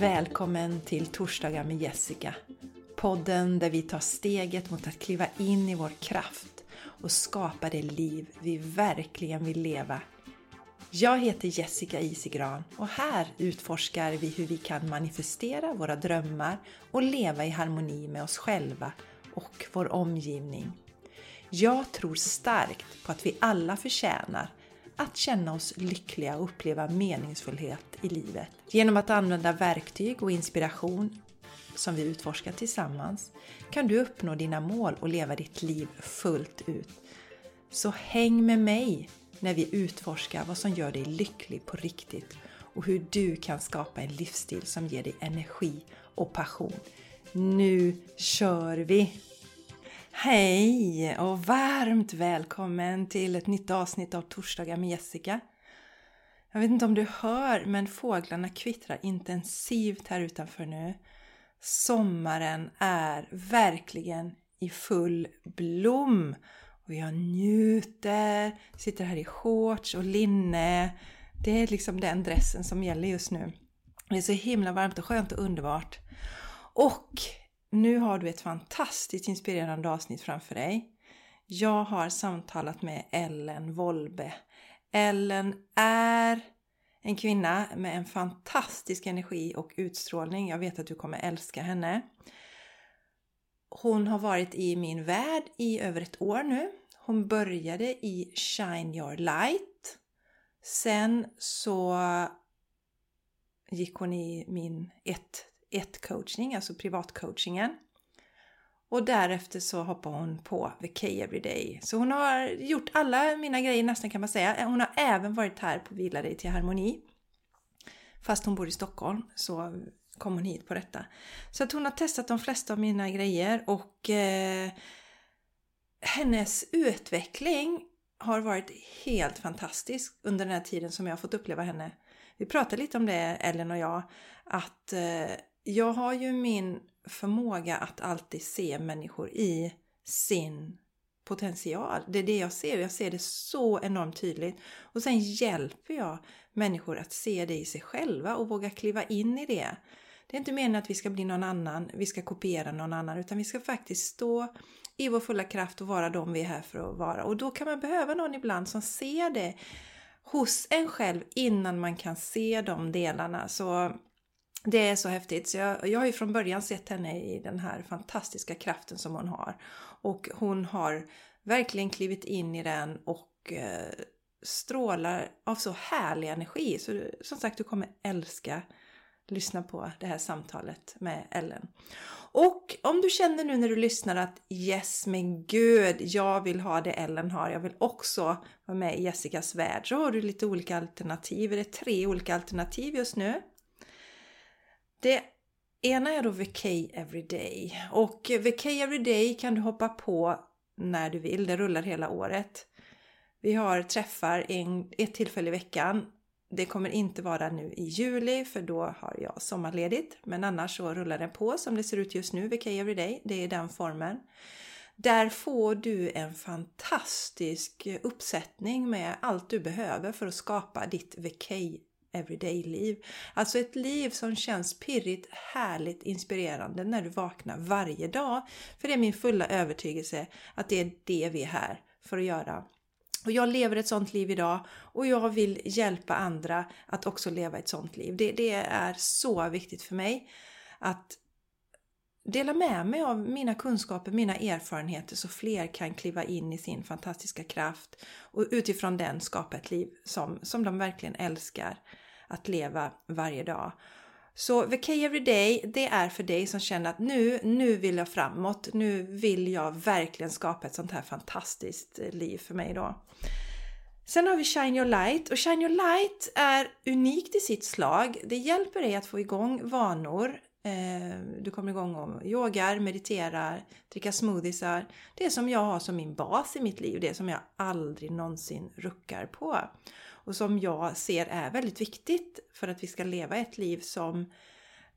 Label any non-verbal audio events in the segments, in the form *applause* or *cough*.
Välkommen till Torsdagar med Jessica. Podden där vi tar steget mot att kliva in i vår kraft och skapa det liv vi verkligen vill leva. Jag heter Jessica Isigran och här utforskar vi hur vi kan manifestera våra drömmar och leva i harmoni med oss själva och vår omgivning. Jag tror starkt på att vi alla förtjänar att känna oss lyckliga och uppleva meningsfullhet i livet. Genom att använda verktyg och inspiration som vi utforskar tillsammans kan du uppnå dina mål och leva ditt liv fullt ut. Så häng med mig när vi utforskar vad som gör dig lycklig på riktigt och hur du kan skapa en livsstil som ger dig energi och passion. Nu kör vi! Hej och varmt välkommen till ett nytt avsnitt av Torsdagar med Jessica. Jag vet inte om du hör men fåglarna kvittrar intensivt här utanför nu. Sommaren är verkligen i full blom. Och jag njuter, sitter här i shorts och linne. Det är liksom den dressen som gäller just nu. Det är så himla varmt och skönt och underbart. Och nu har du ett fantastiskt inspirerande avsnitt framför dig. Jag har samtalat med Ellen Wolbe. Ellen är en kvinna med en fantastisk energi och utstrålning. Jag vet att du kommer älska henne. Hon har varit i min värld i över ett år nu. Hon började i Shine Your Light. Sen så gick hon i min ett 1 coachning, alltså privatcoachingen. Och därefter så hoppar hon på VK Everyday. Så hon har gjort alla mina grejer nästan kan man säga. Hon har även varit här på Vila dig till harmoni. Fast hon bor i Stockholm så kom hon hit på detta. Så att hon har testat de flesta av mina grejer och eh, hennes utveckling har varit helt fantastisk under den här tiden som jag har fått uppleva henne. Vi pratade lite om det, Ellen och jag, att eh, jag har ju min förmåga att alltid se människor i sin potential. Det är det jag ser. Jag ser det så enormt tydligt. Och sen hjälper jag människor att se det i sig själva och våga kliva in i det. Det är inte meningen att vi ska bli någon annan, vi ska kopiera någon annan, utan vi ska faktiskt stå i vår fulla kraft och vara de vi är här för att vara. Och då kan man behöva någon ibland som ser det hos en själv innan man kan se de delarna. Så det är så häftigt. Så jag, jag har ju från början sett henne i den här fantastiska kraften som hon har. Och hon har verkligen klivit in i den och eh, strålar av så härlig energi. Så som sagt, du kommer älska lyssna på det här samtalet med Ellen. Och om du känner nu när du lyssnar att yes men gud, jag vill ha det Ellen har. Jag vill också vara med i Jessicas värld. Så har du lite olika alternativ. Det är tre olika alternativ just nu. Det ena är då Vacay Everyday och Vacay Everyday kan du hoppa på när du vill. Det rullar hela året. Vi har träffar en, ett tillfälle i veckan. Det kommer inte vara nu i juli för då har jag sommarledigt. Men annars så rullar den på som det ser ut just nu, Vacay Everyday. Det är den formen. Där får du en fantastisk uppsättning med allt du behöver för att skapa ditt vacay everyday-liv. Alltså ett liv som känns pirrigt, härligt, inspirerande när du vaknar varje dag. För det är min fulla övertygelse att det är det vi är här för att göra. Och jag lever ett sånt liv idag och jag vill hjälpa andra att också leva ett sånt liv. Det, det är så viktigt för mig att dela med mig av mina kunskaper, mina erfarenheter så fler kan kliva in i sin fantastiska kraft och utifrån den skapa ett liv som, som de verkligen älskar att leva varje dag. Så VK Everyday, det är för dig som känner att nu, nu vill jag framåt. Nu vill jag verkligen skapa ett sånt här fantastiskt eh, liv för mig då. Sen har vi Shine Your Light och Shine Your Light är unikt i sitt slag. Det hjälper dig att få igång vanor. Eh, du kommer igång och yogar, mediterar, dricker smoothiesar. Det som jag har som min bas i mitt liv, det som jag aldrig någonsin ruckar på och som jag ser är väldigt viktigt för att vi ska leva ett liv som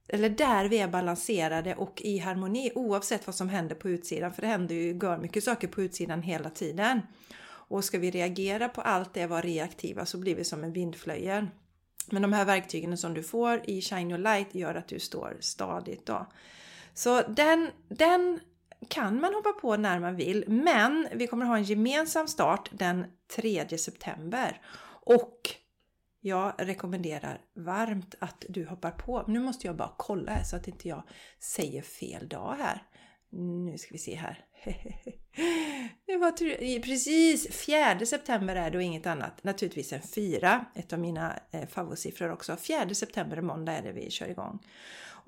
eller där vi är balanserade och i harmoni oavsett vad som händer på utsidan. För det händer ju gör mycket saker på utsidan hela tiden. Och ska vi reagera på allt det, vara reaktiva, så blir vi som en vindflöjel. Men de här verktygen som du får i Shine Your Light gör att du står stadigt då. Så den, den kan man hoppa på när man vill, men vi kommer ha en gemensam start den 3 september. Och jag rekommenderar varmt att du hoppar på. Nu måste jag bara kolla här så att inte jag säger fel dag här. Nu ska vi se här. *laughs* Det var precis 4 september är det och inget annat. Naturligtvis en fyra, ett av mina favvosiffror favoritsiffror också. 4 september måndag är det vi kör igång.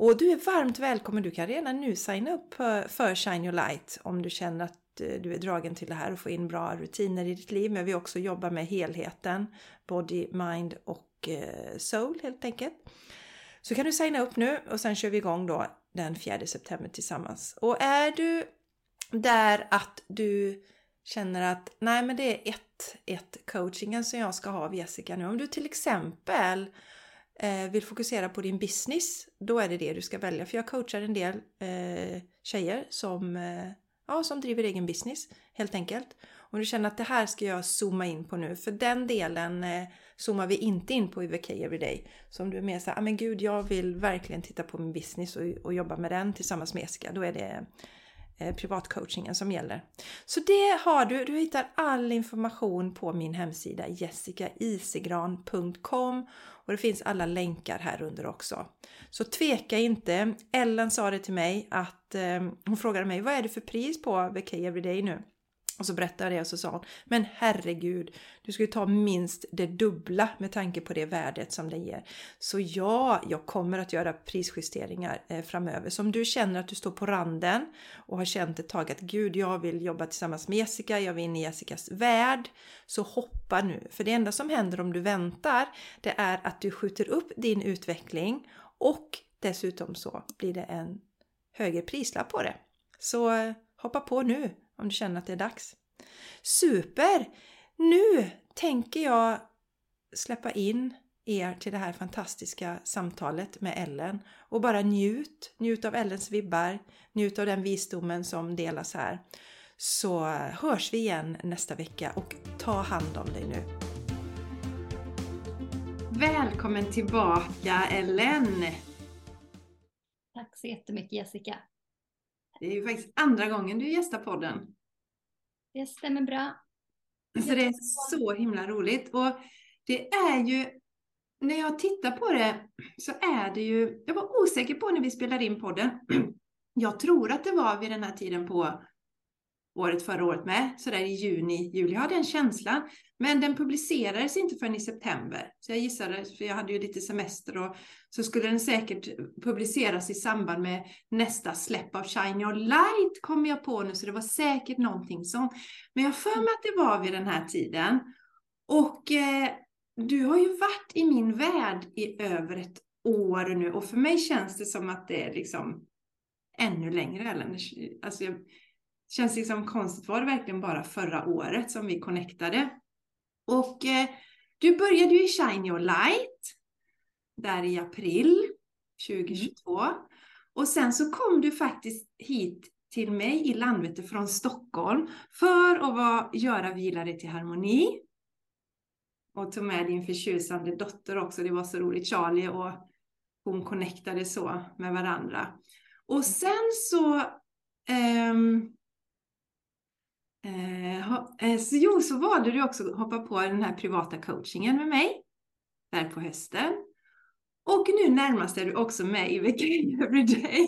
Och du är varmt välkommen. Du kan redan nu signa upp för Shine Your Light om du känner att eh, du är dragen till det här och få in bra rutiner i ditt liv. Men vi också jobbar med helheten, body, mind och eh, soul helt enkelt. Så kan du signa upp nu och sen kör vi igång då den 4 september tillsammans. Och är du där att du känner att nej men det är ett, ett coachingen som jag ska ha av Jessica nu. Om du till exempel Eh, vill fokusera på din business, då är det det du ska välja. För jag coachar en del eh, tjejer som, eh, ja, som driver egen business helt enkelt. Om du känner att det här ska jag zooma in på nu, för den delen eh, zoomar vi inte in på i VK Everyday. Så om du är mer såhär, ah, men gud jag vill verkligen titta på min business och, och jobba med den tillsammans med Jessica, då är det eh, Eh, privatcoachingen som gäller. Så det har du. Du hittar all information på min hemsida jessicaisigran.com och det finns alla länkar här under också. Så tveka inte. Ellen sa det till mig att eh, hon frågade mig vad är det för pris på VK Everyday nu? Och så berättade jag det och så sa hon, men herregud, du ska ju ta minst det dubbla med tanke på det värdet som det ger. Så ja, jag kommer att göra prisjusteringar eh, framöver. Så om du känner att du står på randen och har känt ett tag att gud, jag vill jobba tillsammans med Jessica, jag vill in i Jessicas värld, så hoppa nu. För det enda som händer om du väntar, det är att du skjuter upp din utveckling och dessutom så blir det en högre prislapp på det. Så eh, hoppa på nu om du känner att det är dags. Super! Nu tänker jag släppa in er till det här fantastiska samtalet med Ellen och bara njut, njut av Ellens vibbar, njut av den visdomen som delas här. Så hörs vi igen nästa vecka och ta hand om dig nu. Välkommen tillbaka Ellen! Tack så jättemycket Jessica! Det är ju faktiskt andra gången du gästar podden. Det stämmer bra. Så det är så himla roligt. Och det är ju, när jag tittar på det så är det ju, jag var osäker på när vi spelade in podden. *clears throat* Jag tror att det var vid den här tiden på året förra året med, sådär i juni, juli. Jag hade en känsla. Men den publicerades inte förrän i september. Så jag gissade, för jag hade ju lite semester och så skulle den säkert publiceras i samband med nästa släpp av Shine Your Light kom jag på nu, så det var säkert någonting sånt. Men jag för mig att det var vid den här tiden. Och eh, du har ju varit i min värld i över ett år nu och för mig känns det som att det är liksom ännu längre. Eller? Alltså jag, känns liksom konstigt, var det verkligen bara förra året som vi connectade? Och eh, du började ju i Shine Your Light där i april 2022. Mm. Och sen så kom du faktiskt hit till mig i Landvetter från Stockholm för att vara, göra Vila dig till harmoni. Och tog med din förtjusande dotter också, det var så roligt. Charlie och hon connectade så med varandra. Och sen så um, Eh, eh, så jo, så valde du också att hoppa på den här privata coachingen med mig där på hösten. Och nu närmast är du också med i Vecka Everyday. *laughs*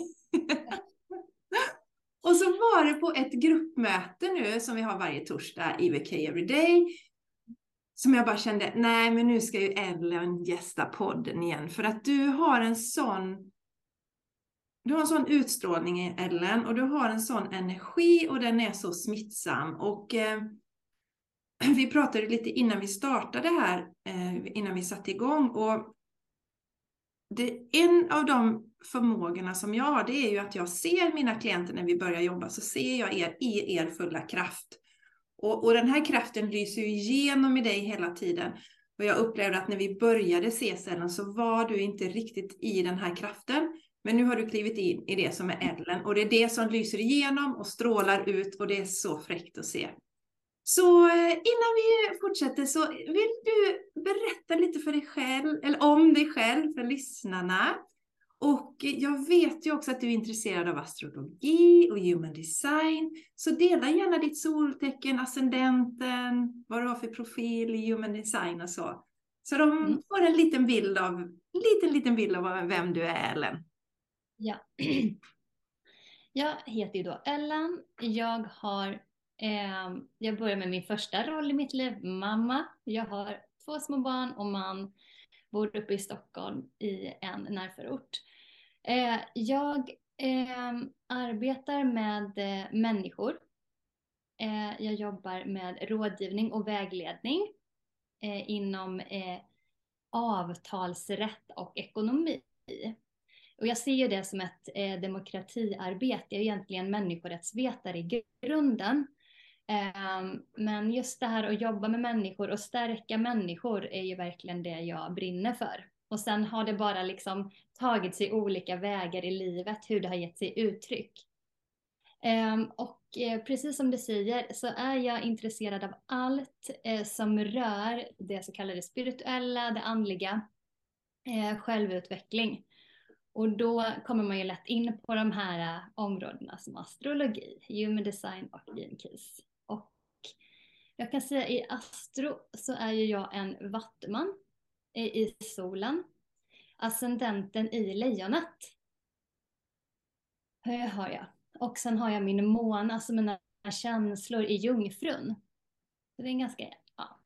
och så var det på ett gruppmöte nu som vi har varje torsdag i VK-Everyday Som jag bara kände, nej men nu ska ju Ellen gästa podden igen. För att du har en sån du har en sån utstrålning i Ellen och du har en sån energi och den är så smittsam. Och eh, vi pratade lite innan vi startade här, eh, innan vi satte igång. Och det, en av de förmågorna som jag har, det är ju att jag ser mina klienter när vi börjar jobba, så ser jag er i er fulla kraft. Och, och den här kraften lyser ju igenom i dig hela tiden. Och jag upplevde att när vi började ses Ellen så var du inte riktigt i den här kraften. Men nu har du klivit in i det som är Ellen och det är det som lyser igenom och strålar ut och det är så fräckt att se. Så eh, innan vi fortsätter så vill du berätta lite för dig själv, eller om dig själv för lyssnarna. Och jag vet ju också att du är intresserad av astrologi och human design. Så dela gärna ditt soltecken, ascendenten, vad du har för profil i human design och så. Så de mm. får en liten bild av, liten, liten bild av vem du är, Ellen. Ja. *clears throat* Jag heter ju då Ellen. Jag har, eh, jag börjar med min första roll i mitt liv, mamma. Jag har två små barn och man. Bor uppe i Stockholm i en närförort. Eh, jag eh, arbetar med eh, människor. Eh, jag jobbar med rådgivning och vägledning eh, inom eh, avtalsrätt och ekonomi. Och jag ser ju det som ett eh, demokratiarbete. Jag är egentligen människorättsvetare i grunden. Eh, men just det här att jobba med människor och stärka människor är ju verkligen det jag brinner för. Och sen har det bara liksom tagit sig olika vägar i livet, hur det har gett sig uttryck. Ehm, och eh, precis som du säger så är jag intresserad av allt eh, som rör det så kallade spirituella, det andliga, eh, självutveckling. Och då kommer man ju lätt in på de här äh, områdena som astrologi, human design och gene keys. Och jag kan säga i astro så är ju jag en vattuman i solen. Ascendenten i lejonet har jag. Och sen har jag min måne, alltså mina känslor i jungfrun. Så det är ganska, ja.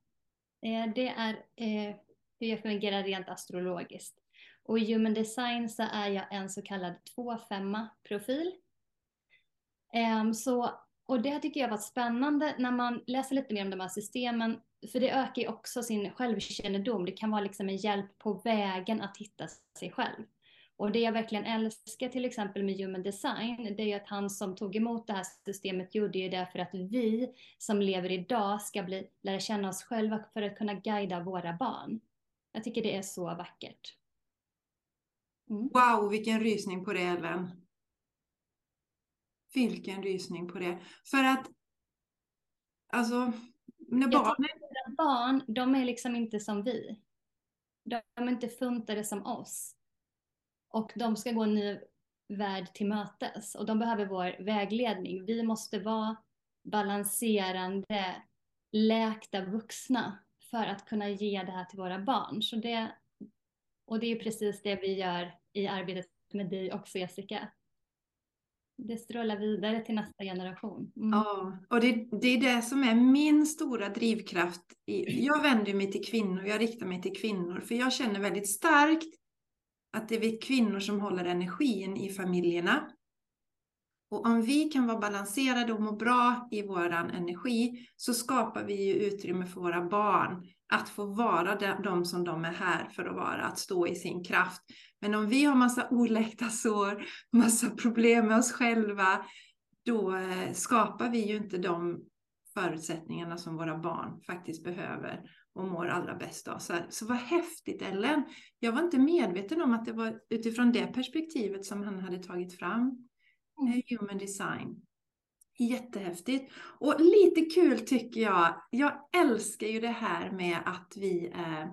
Eh, det är eh, hur jag fungerar rent astrologiskt. Och i human design så är jag en så kallad 2-5 profil. Um, så, och det tycker jag varit spännande när man läser lite mer om de här systemen. För det ökar ju också sin självkännedom. Det kan vara liksom en hjälp på vägen att hitta sig själv. Och det jag verkligen älskar till exempel med human design, det är ju att han som tog emot det här systemet gjorde ju det för att vi som lever idag ska bli, lära känna oss själva för att kunna guida våra barn. Jag tycker det är så vackert. Mm. Wow, vilken rysning på det Ellen. Vilken rysning på det. För att, alltså, när barnen... barn, de är liksom inte som vi. De är inte funtade som oss. Och de ska gå en ny värld till mötes. Och de behöver vår vägledning. Vi måste vara balanserande, läkta vuxna för att kunna ge det här till våra barn. Så det, och det är precis det vi gör i arbetet med dig också Jessica. Det strålar vidare till nästa generation. Mm. Ja, och det, det, är det som är min stora drivkraft. Jag vänder mig till kvinnor, jag riktar mig till kvinnor, för jag känner väldigt starkt att det är vi kvinnor som håller energin i familjerna. Och om vi kan vara balanserade och må bra i våran energi så skapar vi ju utrymme för våra barn att få vara de som de är här för att vara, att stå i sin kraft. Men om vi har massa oläkta sår, massa problem med oss själva, då eh, skapar vi ju inte de förutsättningarna som våra barn faktiskt behöver och mår allra bäst av. Så, så vad häftigt Ellen! Jag var inte medveten om att det var utifrån det perspektivet som han hade tagit fram mm. Human Design. Jättehäftigt. Och lite kul tycker jag. Jag älskar ju det här med att vi eh,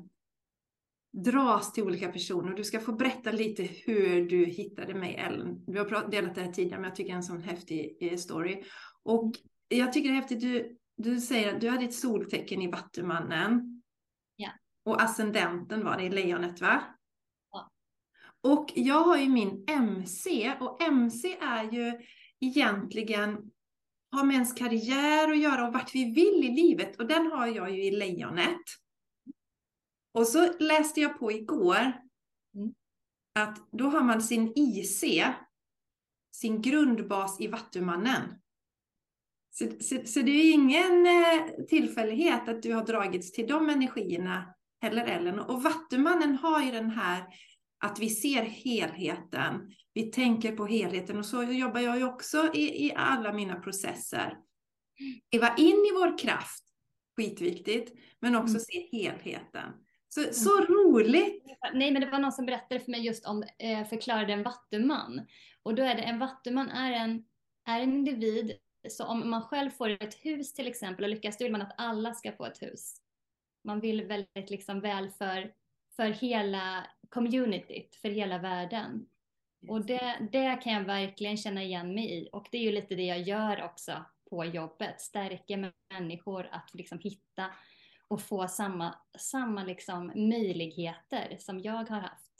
dras till olika personer. Du ska få berätta lite hur du hittade mig, Ellen. Du har delat det här tidigare, men jag tycker det är en sån häftig eh, story. Och jag tycker det är häftigt, du, du säger att du hade ett soltecken i Vattumannen. Ja. Och ascendenten var det i lejonet, va? Ja. Och jag har ju min MC, och MC är ju egentligen har med ens karriär att göra och vart vi vill i livet. Och den har jag ju i lejonet. Och så läste jag på igår mm. att då har man sin IC, sin grundbas i Vattumannen. Så, så, så, det är ingen eh, tillfällighet att du har dragits till de energierna heller Ellen. Och Vattumannen har ju den här att vi ser helheten. Vi tänker på helheten och så jobbar jag ju också i, i alla mina processer. Leva in i vår kraft, skitviktigt, men också mm. se helheten. Så, mm. så roligt! Nej, men det var någon som berättade för mig just om, eh, förklarade en vattuman. Och då är det, en vattuman är en, är en individ så om man själv får ett hus till exempel och lyckas, då vill man att alla ska få ett hus. Man vill väldigt liksom väl för, för hela communityt, för hela världen. Och det, det kan jag verkligen känna igen mig i. Och det är ju lite det jag gör också på jobbet. Stärker människor att liksom hitta och få samma, samma liksom möjligheter som jag har haft.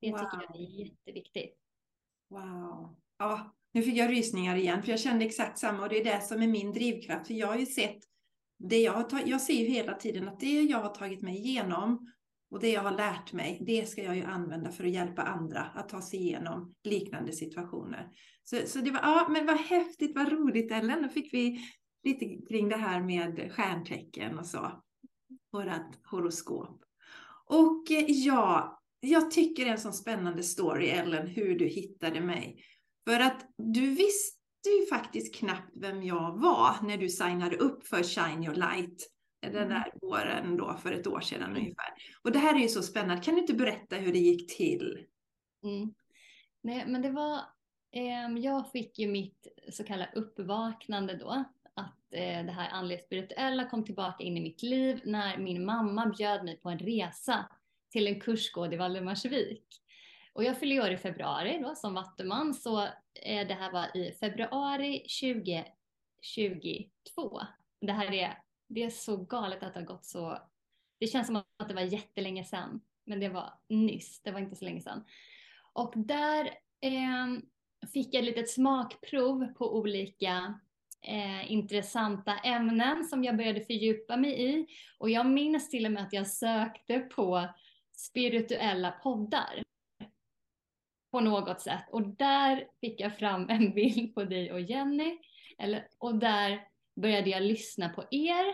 Det wow. tycker jag är jätteviktigt. Wow. Ja, nu fick jag rysningar igen för jag kände exakt samma och det är det som är min drivkraft. För jag har ju sett det jag har jag ser ju hela tiden att det jag har tagit mig igenom och det jag har lärt mig, det ska jag ju använda för att hjälpa andra att ta sig igenom liknande situationer. Så, så det var, ja men vad häftigt, vad roligt Ellen, då fick vi lite kring det här med stjärntecken och så. Vårat horoskop. Och eh, ja, jag tycker det är en sån spännande story Ellen, hur du hittade mig. För att du visste ju faktiskt knappt vem jag var när du signade upp för Shine Your Light den mm. där våren då för ett år sedan mm. ungefär. Och det här är ju så spännande. Kan du inte berätta hur det gick till? Mm. Nej, men det var, eh, jag fick ju mitt så kallade uppvaknande då. Att eh, det här andligt spirituella kom tillbaka in i mitt liv när min mamma bjöd mig på en resa till en kursgård i Valdemarsvik. Och jag fyller år i februari då som vattuman så eh, det här var i februari 2022. Det här är det är så galet att det har gått så. Det känns som att det var jättelänge sedan, men det var nyss. Det var inte så länge sedan. Och där eh, fick jag ett litet smakprov på olika eh, intressanta ämnen som jag började fördjupa mig i. Och jag minns till och med att jag sökte på spirituella poddar på något sätt. Och där fick jag fram en bild på dig och Jenny. Eller, och där började jag lyssna på er.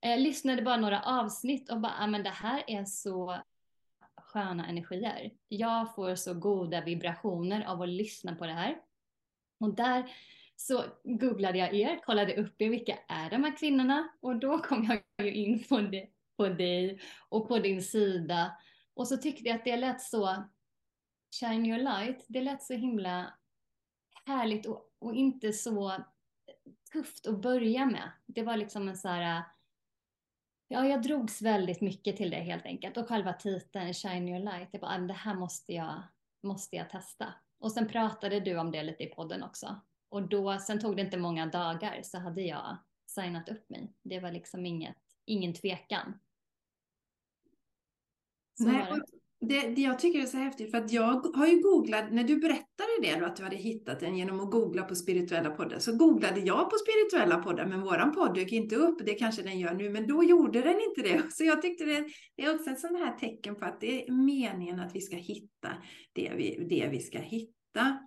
Jag lyssnade bara några avsnitt och bara, ah, men det här är så sköna energier. Jag får så goda vibrationer av att lyssna på det här. Och där så googlade jag er, kollade upp er, vilka är de här kvinnorna? Och då kom jag ju in på, det, på dig och på din sida. Och så tyckte jag att det lät så, Shine your light, det lät så himla härligt och, och inte så tufft att börja med. Det var liksom en så här, ja jag drogs väldigt mycket till det helt enkelt. Och själva titeln, Shine your light, jag bara, det här måste jag, måste jag testa. Och sen pratade du om det lite i podden också. Och då, sen tog det inte många dagar så hade jag signat upp mig. Det var liksom inget, ingen tvekan. Så Nej, det, det, jag tycker är så häftigt för att jag har ju googlat, när du berättade det då, att du hade hittat den genom att googla på spirituella poddar, så googlade jag på spirituella poddar, men våran podd dök inte upp, det kanske den gör nu, men då gjorde den inte det. *laughs* Så jag tyckte det, det är också ett sånt här tecken på att det är meningen att vi ska hitta det vi, det vi ska hitta.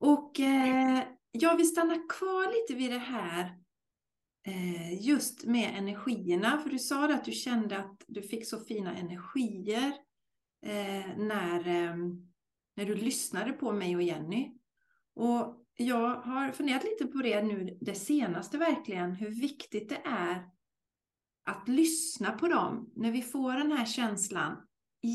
Och eh, jag vill stanna kvar lite vid det här Eh, Eh, just med energierna. För du sa det att du kände att du fick så fina energier eh, när, eh, när du lyssnade på mig och Jenny. Och jag har funderat lite på det nu, det senaste verkligen, hur viktigt det är att lyssna på dem när vi får den här känslan.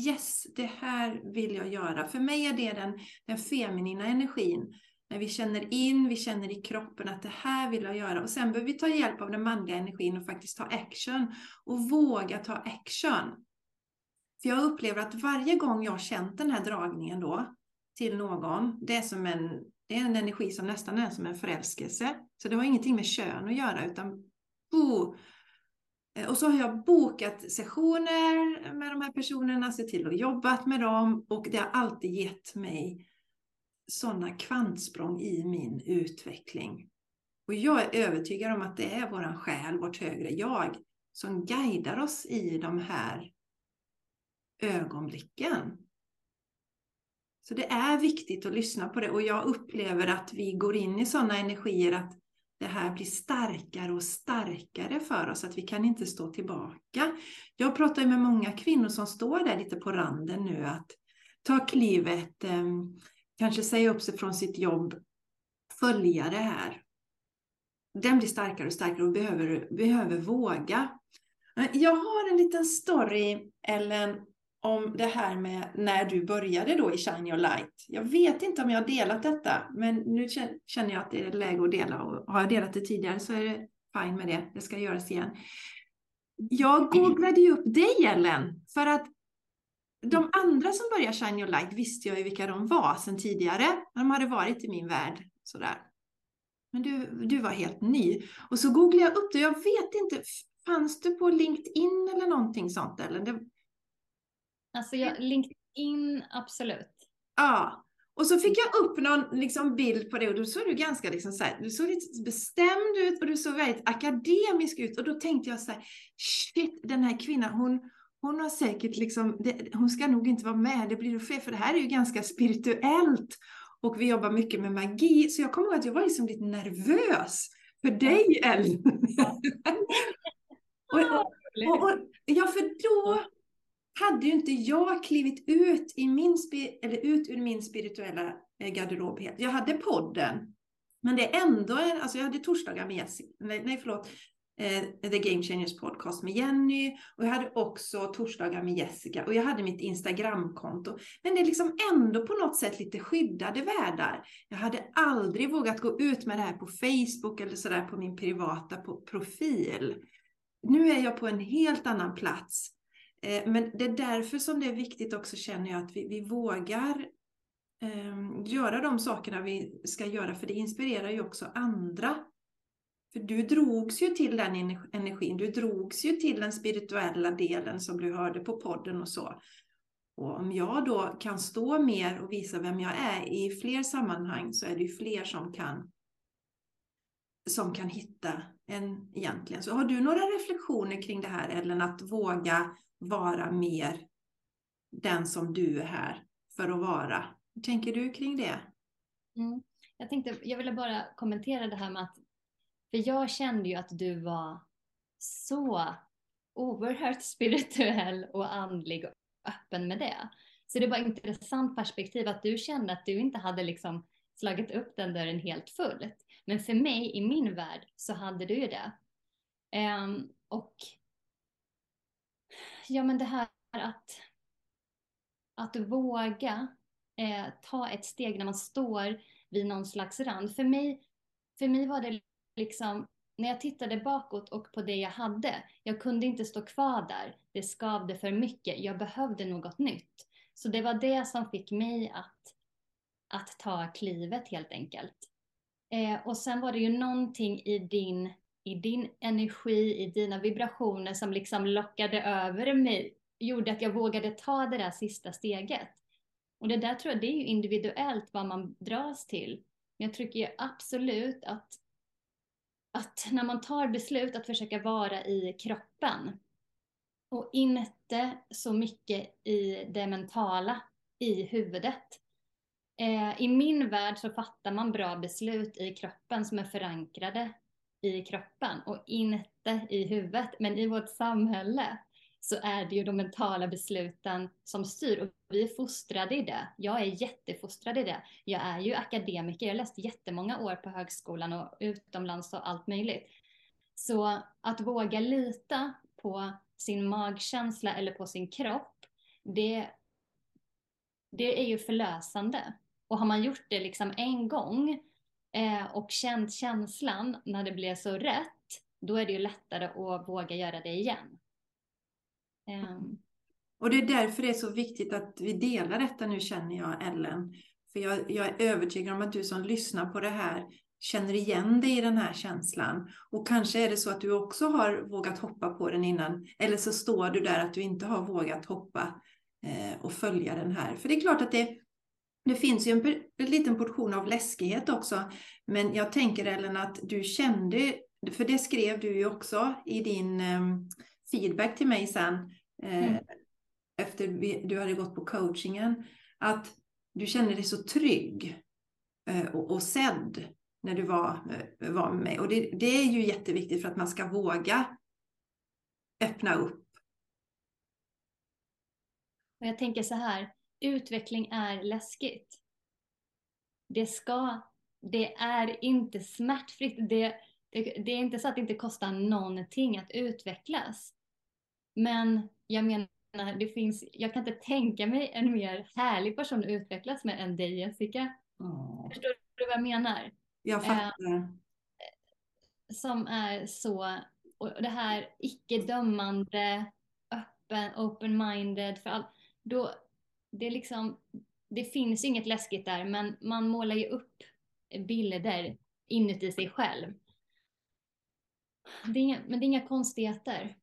Yes, det här vill jag göra. För mig är det den, den feminina energin när vi känner in, vi känner i kroppen att det här vill jag göra. Och sen behöver vi ta hjälp av den manliga energin och faktiskt ta action. Och våga ta action. För jag upplever att varje gång jag känt den här dragningen då till någon, det är som en, det är en energi som nästan är som en förälskelse. Så det har ingenting med kön att göra utan bo. Eh, och så har jag bokat sessioner med de här personerna, sett till att jobba med dem och det har alltid gett mig sådana kvantsprång i min utveckling. Och jag är övertygad om att det är våran själ, vårt högre jag, som guidar oss i de här ögonblicken. Så det är viktigt att lyssna på det och jag upplever att vi går in i sådana energier att det här blir starkare och starkare för oss, att vi kan inte stå tillbaka. Jag pratar med många kvinnor som står där lite på randen nu att ta klivet, ehm, kanske säga upp sig från sitt jobb, följa det här. Den blir starkare och starkare och behöver, behöver våga. Jag har en liten story, Ellen, om det här med när du började då i Shine Your Light. Jag vet inte om jag har delat detta, men nu känner jag att det är läge att dela och har jag delat det tidigare så är det fine med det. Det ska göras igen. Jag googlade ju upp dig Ellen, för att de andra som började Shine Your Light visste jag ju vilka de var sedan tidigare. De hade varit i min värld sådär. Men du, du var helt ny. Och så googlade jag upp det. Jag vet inte, fanns du på LinkedIn eller någonting sånt? Eller? Det... Alltså jag, LinkedIn, absolut. Ja, och så fick jag upp någon liksom, bild på det och då såg du ganska liksom, så här, du såg lite bestämd ut och du såg väldigt akademisk ut. Och då tänkte jag så här, shit, den här kvinnan, hon, hon har säkert liksom, det, hon ska nog inte vara med, det blir fel, för det här är ju ganska spirituellt. Och vi jobbar mycket med magi, så jag kommer ihåg att jag var liksom lite nervös för dig, Ellen. *laughs* och, och, och, ja, för då hade ju inte jag klivit ut, i min, eller ut ur min spirituella eh, garderob helt. Jag hade podden, men det är ändå, alltså jag hade torsdagar med Jessica, nej, nej förlåt, eh, The Game Changers podcast med Jenny och jag hade också torsdagar med Jessica och jag hade mitt Instagramkonto. Men det är liksom ändå på något sätt lite skyddade världar. Jag hade aldrig vågat gå ut med det här på Facebook eller sådär på min privata profil. Nu är jag på en helt annan plats. Eh, men det är därför som det är viktigt också känner jag att vi, vi vågar eh, göra de sakerna vi ska göra för det inspirerar ju också andra för du drogs ju till den energin, du drogs ju till den spirituella delen som du hörde på podden och så. Och om jag då kan stå mer och visa vem jag är i fler sammanhang så är det ju fler som kan som kan hitta en egentligen. Så har du några reflektioner kring det här Ellen, att våga vara mer den som du är här för att vara? Hur tänker du kring det? Mm. Jag tänkte, jag ville bara kommentera det här med att för jag kände ju att du var så oerhört *laughs* spirituell och andlig och öppen med det. Så det var ett intressant perspektiv att du kände att du inte hade liksom slagit upp den dörren helt fullt. Men för mig, i min värld, så hade du ju det. Um, och ja, men det här att, att våga eh, ta ett steg när man står vid någon slags rand. För mig, för mig var det liksom, när jag tittade bakåt och på det jag hade, jag kunde inte stå kvar där. Det skavde för mycket. Jag behövde något nytt. Så det var det som fick mig att, att ta klivet helt enkelt. Eh, och sen var det ju någonting i din, i din energi, i dina vibrationer som liksom lockade över mig, gjorde att jag vågade ta det där sista steget. Och det där tror jag, det är ju individuellt vad man dras till. Men jag tycker ju absolut att att när man tar beslut att försöka vara i kroppen och inte så mycket i det mentala, i huvudet. Eh, I min värld så fattar man bra beslut i kroppen som är förankrade i kroppen och inte i huvudet. Men i vårt samhälle så är det ju de mentala besluten som styr och vi är fostrade i det. Jag är jättefostrad i det. Jag är ju akademiker, jag har läst jättemånga år på högskolan och utomlands och allt möjligt. Så att våga lita på sin magkänsla eller på sin kropp, det, det är ju förlösande. Och har man gjort det liksom en gång eh, och känt känslan när det blev så rätt, då är det ju lättare att våga göra det igen. Ehm. Och det är därför det är så viktigt att vi delar detta nu känner jag Ellen. För jag, jag, är övertygad om att du som lyssnar på det här känner igen dig i den här känslan. Och kanske är det så att du också har vågat hoppa på den innan. Eller så står du där att du inte har vågat hoppa eh, och följa den här. För det är klart att det, det finns ju en, en liten portion av läskighet också. Men jag tänker Ellen att du kände, för det skrev du ju också i din eh, feedback till mig sen, eh, mm. efter du hade gått på coachingen, att du kände dig så trygg eh, och, och sedd när du var, eh, var med mig. Och det, det är ju jätteviktigt för att man ska våga öppna upp. Och jag tänker så här, utveckling är läskigt. Det ska, det är inte smärtfritt. Det, det, det, är inte så att det inte kostar någonting att utvecklas. Men jag menar det finns, jag kan inte tänka mig en mer härlig person att utvecklas med än dig Jessica. Åh. Förstår du vad jag menar? Jag fattar. Som är så, och det här icke-dömande, öppen, open-minded för allt. Då, det är liksom, det finns inget läskigt där, men man målar ju upp bilder inuti sig själv. Det är inga, men det är inga konstigheter.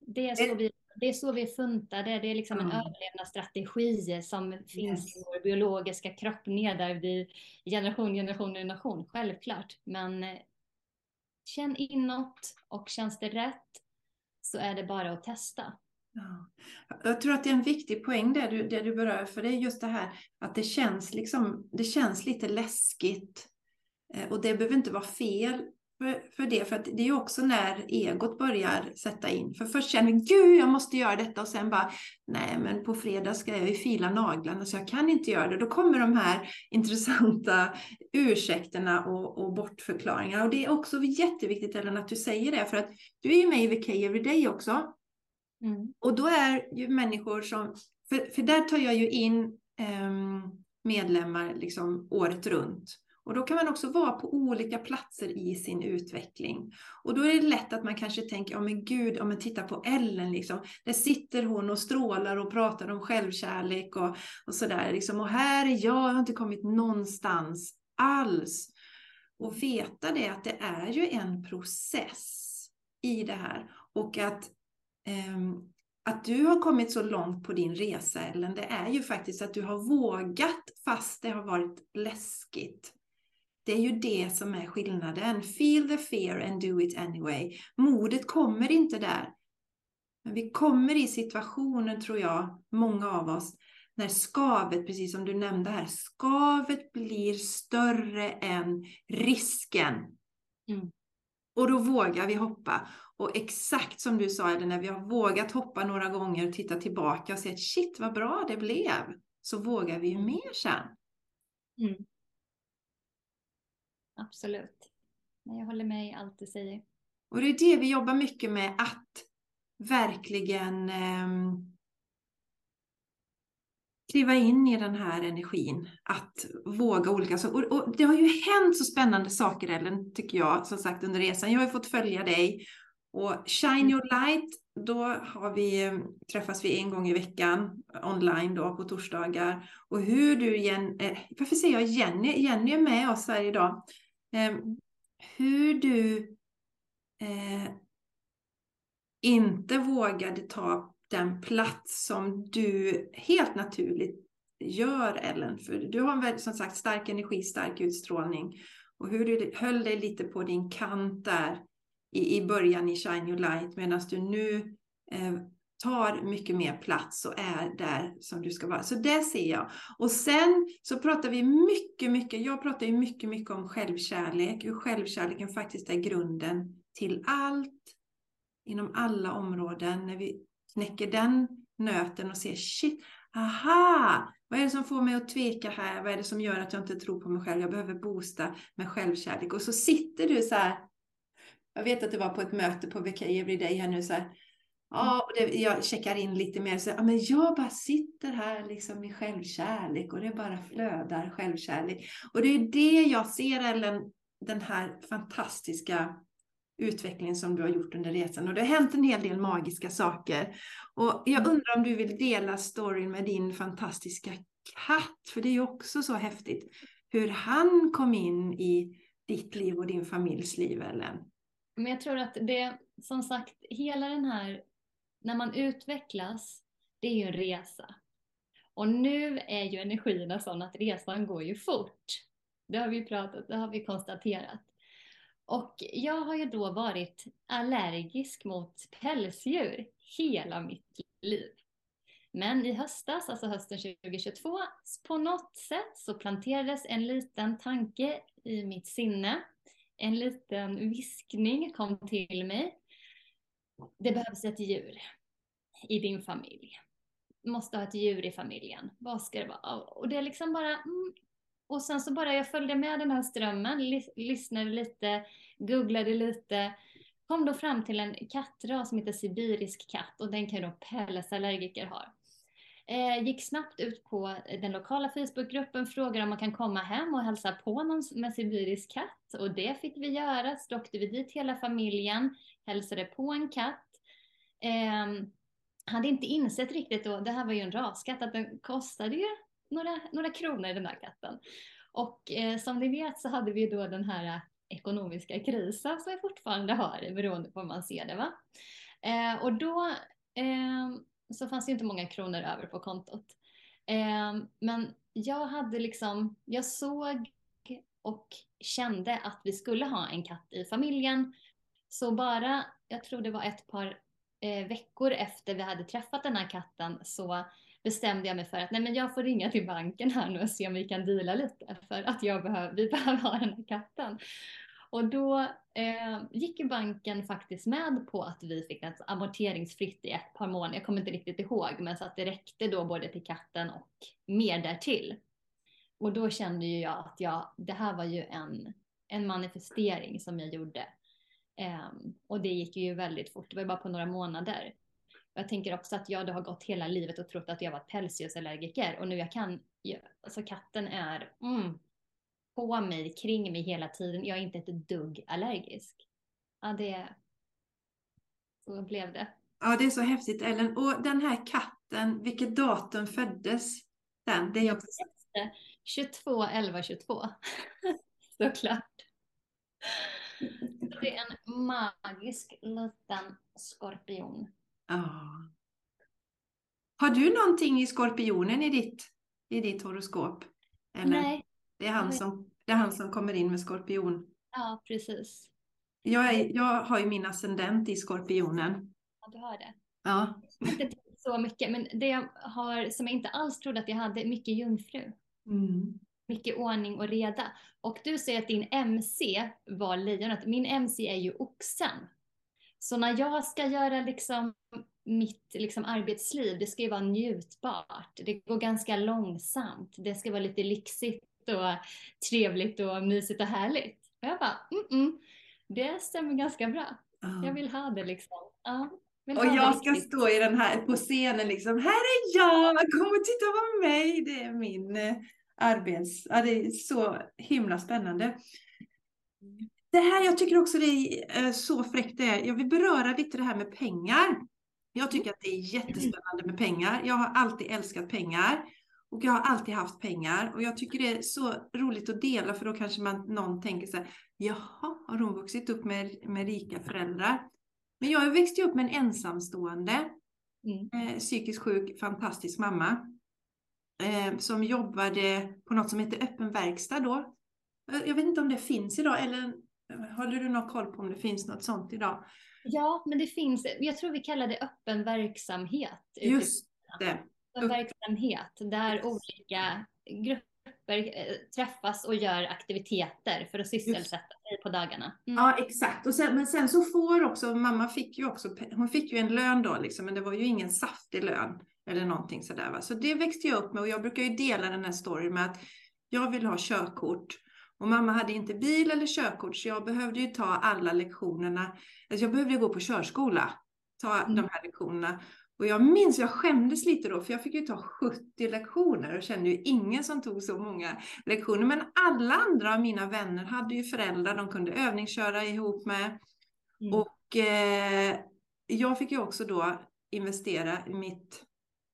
Det är så vi, det är, så vi är funtade, det är liksom en Mm. överlevnadsstrategi som finns Yes. i vår biologiska kropp nedärvd i generation, generation, generation, självklart. Men eh, känn inåt och känns det rätt så är det bara att testa. Ja. Jag tror att det är en viktig poäng det du, det du berör, för det är just det här att det känns, liksom, det känns lite läskigt. Eh, Och det behöver inte vara fel för, för det, för att det är också när egot börjar sätta in. För först känner vi, gud jag måste göra detta och sen bara, nej men på fredag ska jag ju fila naglarna så jag kan inte göra det. Då kommer de här intressanta ursäkterna och, och bortförklaringarna. Och det är också jätteviktigt Ellen att du säger det, för att du är ju med i VK Everyday också. Mm. Och då är ju människor som, för, för där tar jag ju in ehm, medlemmar liksom året runt. Och då kan man också vara på olika platser i sin utveckling. Och då är det lätt att man kanske tänker, ja men gud, om man tittar på Ellen liksom. Där sitter hon och strålar och pratar om självkärlek och, och sådär liksom. Och här är jag, jag har inte kommit någonstans alls. Och veta det att det är ju en process i det här. Och att um, att du har kommit så långt på din resa Ellen, det är ju faktiskt att du har vågat fast det har varit läskigt. Det är ju det som är skillnaden. Feel the fear and do it anyway. Modet kommer inte där. Men vi kommer i situationer, tror jag, många av oss, när skavet, precis som du nämnde här, skavet blir större än risken. Mm. Och då vågar vi hoppa. Och exakt som du sa, när vi har vågat hoppa några gånger och titta tillbaka och se att shit vad bra det blev, så vågar vi ju Mm. mer sen. Mm. Absolut. Jag håller med i allt du säger. Och det är det vi jobbar mycket med, att verkligen eh, kliva in i den här energin, att våga olika saker. Och, och det har ju hänt så spännande saker Ellen, tycker jag, som sagt under resan. Jag har ju fått följa dig och Shine Your Light, då har vi, ehm, träffas vi en gång i veckan online då på torsdagar. Och hur du, Jen, eh, varför säger jag Jenny? Jenny är med oss här idag. Eh, hur du eh, inte vågade ta den plats som du helt naturligt gör Ellen. För du har en väldigt, som sagt stark energi, stark utstrålning. Och hur du höll dig lite på din kant där i, i början i Shine Your Light medan du nu eh, tar mycket mer plats och är där som du ska vara. Så det ser jag. Och sen så pratar vi mycket, mycket, jag pratar ju mycket, mycket om självkärlek. Hur självkärleken faktiskt är grunden till allt inom alla områden. När vi knäcker den nöten och ser shit, aha, vad är det som får mig att tveka här? Vad är det som gör att jag inte tror på mig själv? Jag behöver boosta med självkärlek. Och så sitter du så här. Jag vet att det var på ett möte på VK Everyday här nu så här. Ja, och det, jag checkar in lite mer. Så, ja, men jag bara sitter här liksom i självkärlek och det bara flödar självkärlek. Och det är det jag ser, Ellen, den här fantastiska utvecklingen som du har gjort under resan. Och det har hänt en hel del magiska saker. Och jag undrar om du vill dela storyn med din fantastiska katt, för det är ju också så häftigt hur han kom in i ditt liv och din familjs liv, Ellen. Men jag tror att det, som sagt, hela den här, när man utvecklas, det är ju en resa. Och nu är ju energierna sådana att resan går ju fort. Det har vi pratat, det har vi konstaterat. Och jag har ju då varit allergisk mot pälsdjur hela mitt liv. Men i höstas, alltså hösten 2022, på något sätt så planterades en liten tanke i mitt sinne. En liten viskning kom till mig. Det behövs ett djur i din familj. Du måste ha ett djur i familjen. Vad ska det vara? Och det är liksom bara... Mm. Och sen så bara jag följde med den här strömmen, ly lyssnade lite, googlade lite kom då fram till en kattras som heter sibirisk katt och den kan ju då pälsallergiker ha. Eh, gick snabbt ut på den lokala Facebookgruppen, frågade om man kan komma hem och hälsa på någon med sibirisk katt. Och det fick vi göra. Så åkte vi dit hela familjen, hälsade på en katt. Eh, hade inte insett riktigt då, det här var ju en raskatt, att den kostade ju några, några kronor den här katten. Och eh, som ni vet så hade vi då den här ekonomiska krisen som vi fortfarande har beroende på hur man ser det. Va? Eh, och då eh, så fanns det inte många kronor över på kontot. Eh, men jag hade liksom, jag såg och kände att vi skulle ha en katt i familjen. Så bara, jag tror det var ett par eh, veckor efter vi hade träffat den här katten så bestämde jag mig för att nej men jag får ringa till banken här nu och se om vi kan dela lite för att jag behöver, vi *laughs* behöver ha den här katten. Och då eh, gick ju banken faktiskt med på att vi fick ett amorteringsfritt i ett par månader. Jag kommer inte riktigt ihåg, men så att det räckte då både till katten och mer därtill. Och då kände ju jag att jag, det här var ju en, en manifestering som jag gjorde. Eh, och det gick ju väldigt fort, det var ju bara på några månader. Jag tänker också att jag då har gått hela livet och trott att jag var pälsdjursallergiker och nu jag kan, alltså katten är, mm, på mig, kring mig hela tiden. Jag är inte ett dugg allergisk. Ja, det... Så blev det. Ja, det är så häftigt Ellen. Och den här katten, vilket datum föddes den? Det är jag 22 11 22. Såklart. Det är en magisk liten skorpion. Ja. Har du någonting i skorpionen i ditt, i ditt horoskop? Eller? Nej, det är han, som, det är han som kommer in med skorpion. Ja, precis. Jag, är, jag har ju min ascendent i skorpionen. Ja, du har det. Ja. Inte så mycket, men det jag har, som jag inte alls trodde att jag hade, mycket jungfru. Mm. Mycket ordning och reda. Och du säger att din MC var lejonet. Min MC är ju oxen. Så när jag ska göra liksom mitt liksom arbetsliv, det ska ju vara njutbart. Det går ganska långsamt. Det ska vara lite lyxigt och trevligt och mysigt och härligt. Och jag bara, mm, -mm det stämmer ganska bra. Jag vill ha det liksom. Ja, och jag ska riktigt. stå i den här, på scenen liksom, här är jag, kom och titta på mig. Det är min eh, arbets, ja, det är så himla spännande. Det här, jag tycker också det är eh, så fräckt det är. Jag vill beröra lite det här med pengar. Jag tycker att det är jättespännande med pengar. Jag har alltid älskat pengar. Och jag har alltid haft pengar och jag tycker det är så roligt att dela för då kanske man, någon tänker så här, jaha, har hon vuxit upp med, med rika föräldrar? Men jag växte upp med en ensamstående, mm. eh, psykiskt sjuk, fantastisk mamma. Eh, som jobbade på något som heter öppen verkstad då. Eh, jag vet inte om det finns idag eller håller du någon koll på om det finns något sånt idag? Ja, men det finns. Jag tror vi kallar det öppen verksamhet. Just det verksamhet där yes. olika grupper eh, träffas och gör aktiviteter för att sysselsätta sig på dagarna. Mm. Ja, exakt. Och sen, men sen så får också, mamma fick ju också, hon fick ju en lön då liksom, men det var ju ingen saftig lön eller någonting sådär. Va? Så det växte jag upp med och jag brukar ju dela den här storyn med att jag vill ha körkort. Och mamma hade inte bil eller körkort så jag behövde ju ta alla lektionerna. Alltså jag behövde gå på körskola, ta mm. de här lektionerna. Och jag minns, jag skämdes lite då, för jag fick ju ta 70 lektioner och kände ju ingen som tog så många lektioner. Men alla andra av mina vänner hade ju föräldrar de kunde övningsköra ihop med. Mm. Och eh, jag fick ju också då investera i mitt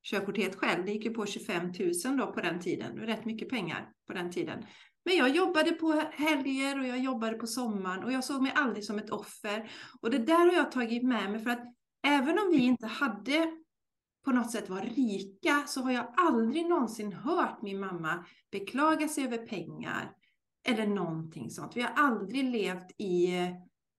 körkort helt själv. Det gick ju på 25 000 då på den tiden. Rätt mycket pengar på den tiden. Men jag jobbade på helger och jag jobbade på sommaren och jag såg mig aldrig som ett offer. Och det där har jag tagit med mig för att även om vi inte hade på något sätt var rika så har jag aldrig någonsin hört min mamma beklaga sig över pengar eller någonting sånt. Vi har aldrig levt i eh,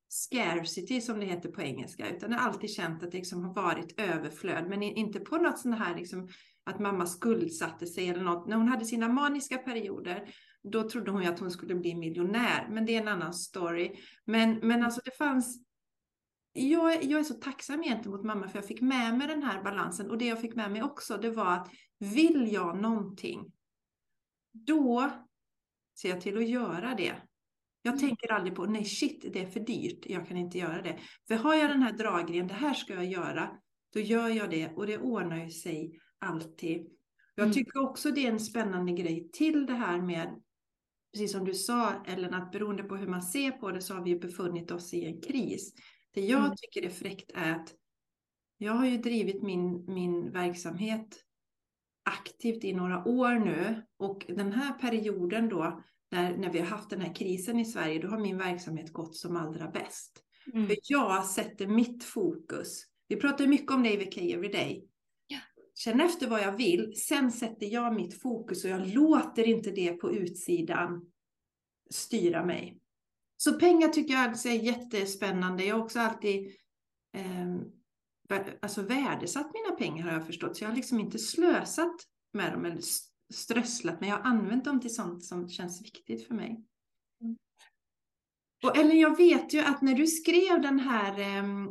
scarcity som det heter på engelska utan det har alltid känt att det liksom har varit överflöd men inte på något sånt här liksom att mamma skuldsatte sig eller något. När hon hade sina maniska perioder då trodde hon ju att hon skulle bli miljonär men det är en annan story. Men, men alltså det fanns jag, jag är så tacksam gentemot mamma för jag fick med mig den här balansen. Och det jag fick med mig också, det var att vill jag någonting, då ser jag till att göra det. Jag mm. tänker aldrig på, nej shit, det är för dyrt, jag kan inte göra det. För har jag den här dragningen, det här ska jag göra, då gör jag det och det ordnar ju sig alltid. Jag mm. tycker också det är en spännande grej till det här med, precis som du sa Ellen, att beroende på hur man ser på det så har vi befunnit oss i en kris. Det jag mm. tycker är fräckt är att jag har ju drivit min, min verksamhet aktivt i några år nu och den här perioden då när, när vi har haft den här krisen i Sverige, då har min verksamhet gått som allra bäst. Mm. För jag sätter mitt fokus. Vi pratar mycket om det i VK Everyday. Känn efter vad jag vill, sen sätter jag mitt fokus och jag låter inte det på utsidan styra mig. Så pengar tycker jag är jättespännande. Jag har också alltid eh, alltså värdesatt mina pengar har jag förstått. Så jag har liksom inte slösat med dem eller strösslat, men jag har använt dem till sånt som känns viktigt för mig. Mm. Och Ellen, jag vet ju att när du skrev den här, ehm,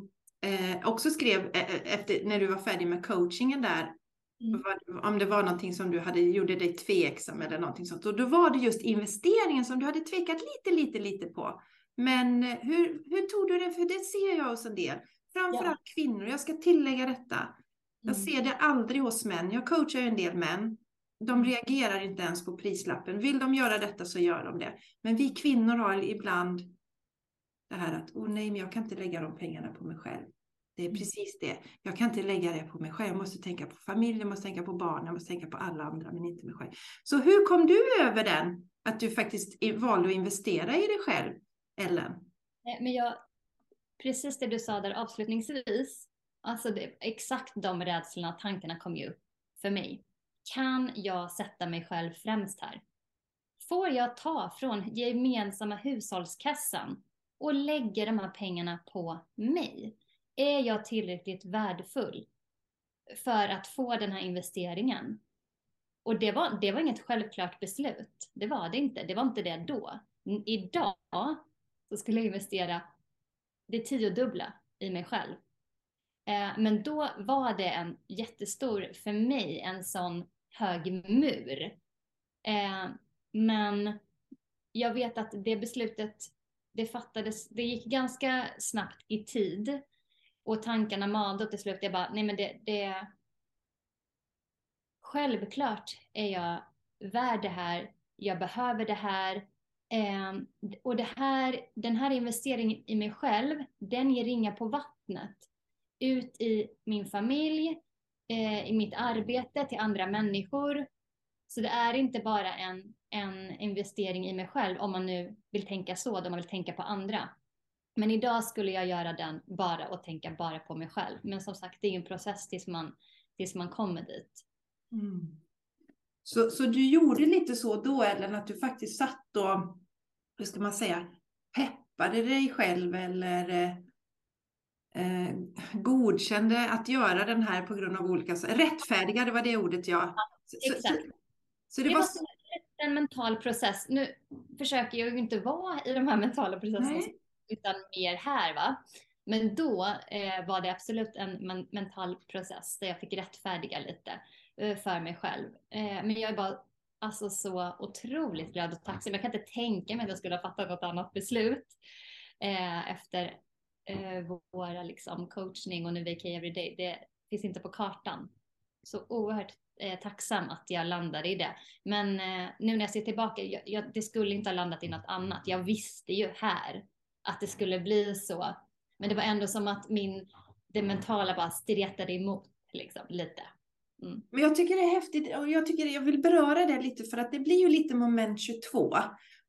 eh, också skrev eh, efter, när du var färdig med coachingen där, mm. om det var någonting som du hade, gjorde dig tveksam eller någonting sånt. Och då var det just investeringen som du hade tvekat lite, lite, lite på. Men eh, hur, hur tog du det? För det ser jag hos en del. Framförallt ja. kvinnor. Jag ska tillägga detta. Jag mm. ser det aldrig hos män. Jag coachar ju en del män de mm. reagerar inte ens på prislappen. Vill de göra detta så gör de det. Men vi kvinnor har ibland det här att, åh oh nej, men jag kan inte lägga de pengarna på mig själv. Det är mm. precis det. Jag kan inte lägga det på mig själv. Jag måste tänka på familjen, jag måste tänka på barnen, jag måste tänka på alla andra, men inte mig själv. Så hur kom du över den? Att du faktiskt valde att investera i dig själv, Ellen? Men jag, precis det du sa där avslutningsvis, alltså det, exakt de rädslorna och tankarna kom ju upp för mig. Kan jag sätta mig själv främst här? Får jag ta från gemensamma hushållskassan och lägga de här pengarna på mig? Är jag tillräckligt värdefull för att få den här investeringen? Och det var, det var inget självklart beslut. Det var det inte. Det var inte det då. Idag så skulle jag investera det tiodubbla i mig själv. Eh, men då var det en jättestor, för mig, en sån hög mur. Eh, men jag vet att det beslutet, det fattades, det gick ganska snabbt i tid. Och tankarna malde och till slut jag bara, nej men det, det Självklart är jag värd det här, jag behöver det här. Eh, och det här, den här investeringen i mig själv, den ger ringa på vattnet ut i min familj, eh, i mitt arbete till andra människor. Så det är inte bara en, en investering i mig själv om man nu vill tänka så, om man vill tänka på andra. Men idag skulle jag göra den bara och tänka bara på mig själv. Men som sagt, det är en process tills man, tills man kommer dit. Mm. Så, så du gjorde lite så då, Ellen, att du faktiskt satt och, hur ska man säga, peppade dig själv eller eh, eh, godkände att göra den här på grund av olika rättfärdiga, det var det ordet jag... Ja, exakt. Så, så, så det, det var, var en mental process. Nu försöker jag ju inte vara i de här mentala processerna Nej utan mer här va. Men då eh, var det absolut en men mental process där jag fick rättfärdiga lite eh, för mig själv. Eh, men jag är bara alltså så otroligt glad och tacksam. Jag kan inte tänka mig att jag skulle ha fattat något annat beslut eh, efter eh, våra liksom, coachning och nu VK Everyday, det finns inte på kartan. Så oerhört eh, tacksam att jag landade i det. Men eh, nu när jag ser tillbaka, jag, jag, det skulle inte ha landat i något annat. Jag visste ju här att det skulle bli så. Men det var ändå som att min, det mentala bara stretade emot liksom, lite. Mm. Men jag tycker det är häftigt och jag tycker jag vill beröra det lite för att det blir ju lite moment 22.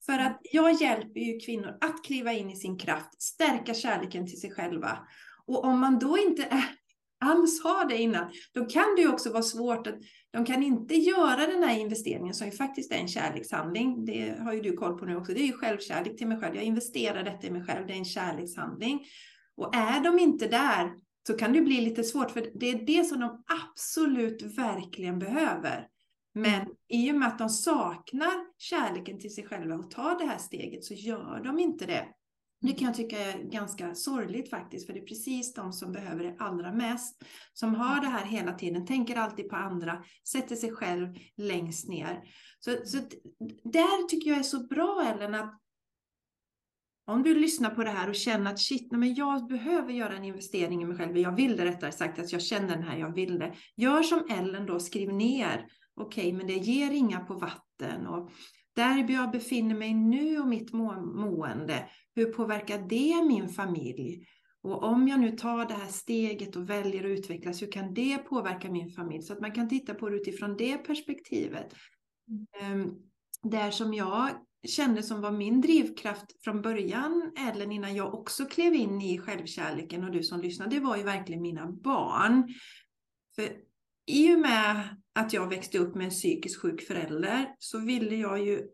För att jag hjälper ju kvinnor att kliva in i sin kraft, stärka kärleken till sig själva. Och om man då inte är, *laughs* alls har det innan, då kan det ju också vara svårt att de kan inte göra den här investeringen som ju faktiskt är en kärlekshandling. Det har ju du koll på nu också. Det är ju självkärlek till mig själv. Jag investerar detta i mig själv. Det är en kärlekshandling. Och är de inte där så kan det bli lite svårt för det är det som de absolut verkligen behöver. Men mm. i och med att de saknar kärleken till sig själva och tar det här steget så gör de inte det. Det kan jag tycka är ganska sorgligt faktiskt, för det är precis de som behöver det allra mest. Som har det här hela tiden, tänker alltid på andra, sätter sig själv längst ner. Så, så där tycker jag är så bra Ellen, att om du lyssnar på det här och känner att shit, nej, men jag behöver göra en investering i mig själv. Jag vill det rättare sagt, att jag känner den här, jag vill det. Gör som Ellen då, skriv ner. Okej, okay, men det ger ringa på vatten. Och där jag befinner mig nu och mitt må mående, hur påverkar det min familj? Och om jag nu tar det här steget och väljer att utvecklas, hur kan det påverka min familj? Så att man kan titta på det utifrån det perspektivet. Mm. Där som jag kände som var min drivkraft från början, eller innan jag också klev in i självkärleken och du som lyssnade, det var ju verkligen mina barn. För i och med att jag växte upp med en psykiskt sjuk förälder så ville jag ju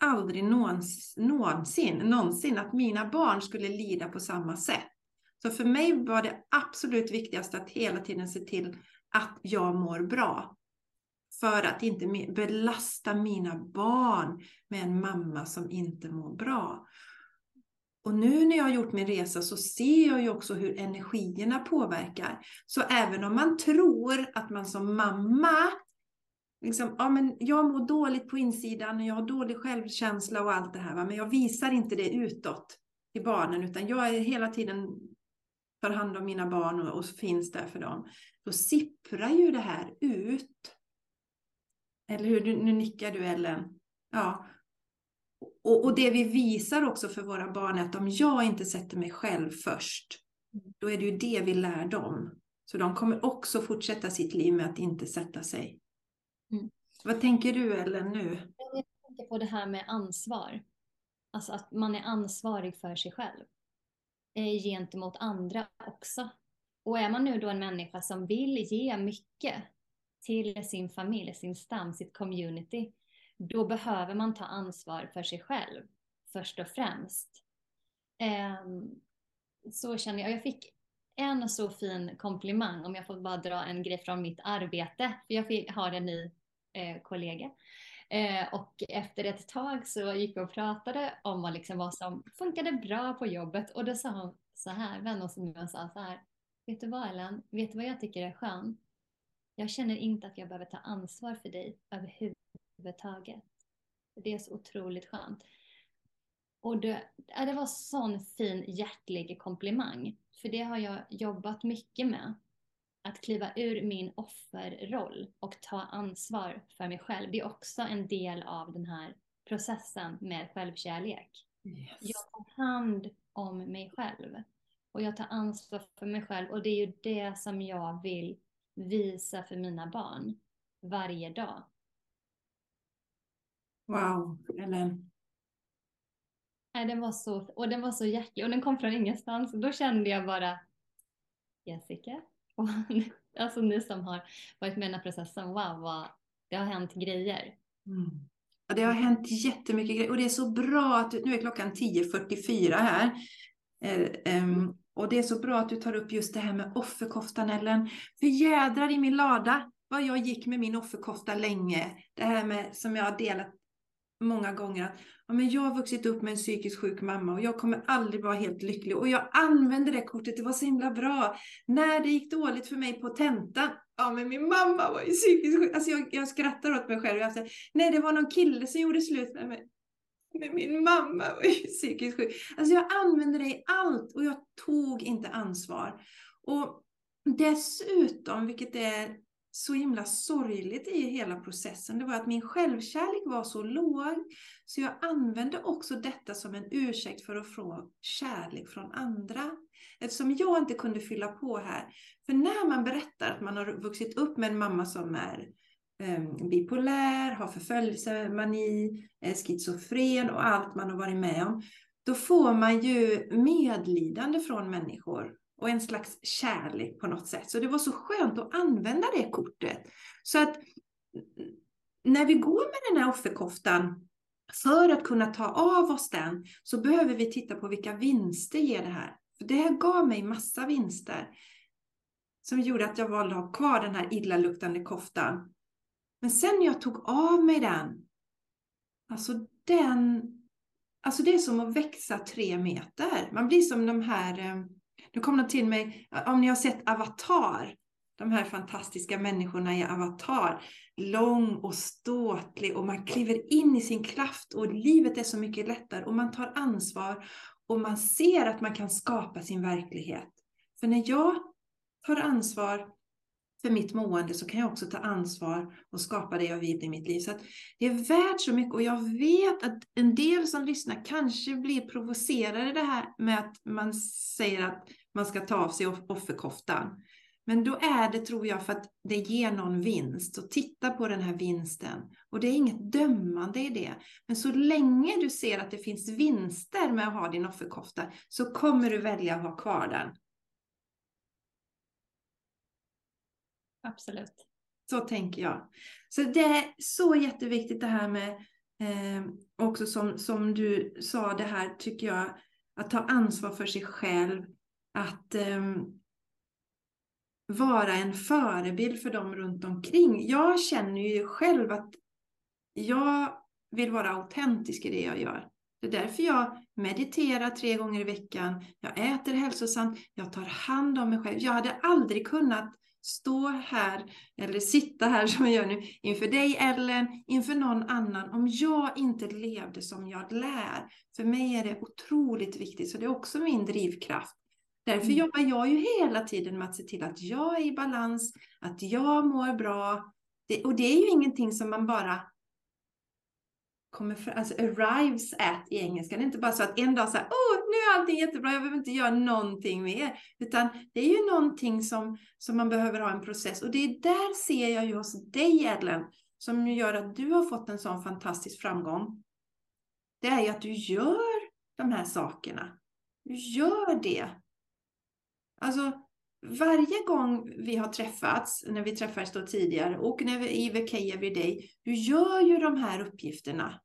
aldrig någonsin, någonsin, någonsin att mina barn skulle lida på samma sätt. Så för mig var det absolut viktigast att hela tiden se till att jag mår bra. För att inte belasta mina barn med en mamma som inte mår bra. Och nu när jag har gjort min resa så ser jag ju också hur energierna påverkar. Så även om man tror att man som mamma, liksom, ja, men jag mår dåligt på insidan och jag har dålig självkänsla och allt det här, va? men jag visar inte det utåt till barnen utan jag är hela tiden tar hand om mina barn och, och finns där för dem. Då sipprar ju det här ut. Eller hur? Nu nickar du Ellen. Ja. Och, och det vi visar också för våra barn är att om jag inte sätter mig själv först, då är det ju det vi lär dem. Så de kommer också fortsätta sitt liv med att inte sätta sig. Mm. Vad tänker du Ellen nu? Jag tänker på det här med ansvar. Alltså att man är ansvarig för sig själv. Eh, gentemot andra också. Och är man nu då en människa som vill ge mycket till sin familj, sin stam, sitt community, då behöver man ta ansvar för sig själv först och främst. Ehm, så känner jag. Jag fick en så fin komplimang, om jag får bara dra en grej från mitt arbete. För jag fick, har en ny eh, kollega. Eh, och efter ett tag så gick vi och pratade om vad, liksom, vad som funkade bra på jobbet. Och då sa hon så här, vän som jag sa så här. Vet du vad Ellen? Vet du vad jag tycker är skönt? Jag känner inte att jag behöver ta ansvar för dig överhuvudtaget. Det är så otroligt skönt. Och det, det var sån fin hjärtlig komplimang. För det har jag jobbat mycket med. Att kliva ur min offerroll och ta ansvar för mig själv. Det är också en del av den här processen med självkärlek. Yes. Jag tar hand om mig själv. Och jag tar ansvar för mig själv. Och det är ju det som jag vill visa för mina barn varje dag. Wow, Ellen. Nej, den var så, och den var så hjärtlig och den kom från ingenstans. Då kände jag bara Jessica, *laughs* och, alltså ni som har varit med i den här processen, wow, vad, det har hänt grejer. Mm. Ja, det har hänt jättemycket grejer och det är så bra att nu är klockan 10.44 här. Eh, um, och det är så bra att du tar upp just det här med offerkoftan Ellen. För jädrar i min lada vad jag gick med min offerkofta länge. Det här med som jag har delat många gånger att ja, men jag har vuxit upp med en psykiskt sjuk mamma och jag kommer aldrig vara helt lycklig. Och jag använde det kortet, det var så himla bra. När det gick dåligt för mig på tentan, ja men min mamma var ju psykiskt sjuk. Alltså jag, jag skrattar åt mig själv. Jag säger, nej det var någon kille som gjorde slut med mig. Men min mamma var ju psykiskt sjuk. Alltså jag använde det i allt och jag tog inte ansvar. Och dessutom, vilket är så himla sorgligt i hela processen, det var att min självkärlek var så låg, så jag använde också detta som en ursäkt för att få kärlek från andra. Eftersom jag inte kunde fylla på här. För när man berättar att man har vuxit upp med en mamma som är eh, bipolär, har förföljelsemani, är schizofren och allt man har varit med om, då får man ju medlidande från människor och en slags kärlek på något sätt. Så det var så skönt att använda det kortet. Så att när vi går med den här offerkoftan, för att kunna ta av oss den, så behöver vi titta på vilka vinster ger det här. För det här gav mig massa vinster. Som gjorde att jag valde att ha kvar den här illaluktande koftan. Men sen när jag tog av mig den, alltså den, alltså det är som att växa tre meter. Man blir som de här eh, då nu kom det till mig, om ni har sett Avatar, de här fantastiska människorna i Avatar, lång och ståtlig och man kliver in i sin kraft och livet är så mycket lättare och man tar ansvar och man ser att man kan skapa sin verklighet. För när jag tar ansvar för mitt mående så kan jag också ta ansvar och skapa det jag vill i mitt liv. Så Det är värt så mycket och jag vet att en del som lyssnar kanske blir provocerade det här med att man säger att man ska ta av sig offerkoftan. Men då är det, tror jag, för att det ger någon vinst. Och titta på den här vinsten. Och det är inget dömande i det. Men så länge du ser att det finns vinster med att ha din offerkofta så kommer du välja att ha kvar den. Absolut. Så tänker jag. Så det är så jätteviktigt det här med, eh, också som, som du sa det här, tycker jag, att ta ansvar för sig själv. Att eh, vara en förebild för dem runt omkring. Jag känner ju själv att jag vill vara autentisk i det jag gör. Det är därför jag mediterar tre gånger i veckan. Jag äter hälsosamt. Jag tar hand om mig själv. Jag hade aldrig kunnat stå här eller sitta här *laughs* som jag gör nu inför dig Ellen, inför någon annan om jag inte levde som jag lär. För mig är det otroligt viktigt, så det är också min drivkraft. Därför mm. jobbar jag ju hela tiden med att se till att jag är i balans, att jag mår bra. Det, och det är ju ingenting som man bara kommer för, alltså arrives at i engelska. Det är inte bara så att en dag så här, åh, nu är allting jättebra, jag behöver inte göra någonting mer. Utan det är ju någonting som, som man behöver ha en process. Och det är där ser jag ju hos dig, Ellen, som gör att du har fått en sån fantastisk framgång. Det är ju att du gör de här sakerna. Du gör det. Alltså, varje gång vi har träffats, när vi träffades då tidigare och när vi i VK Everyday, du gör ju de här uppgifterna.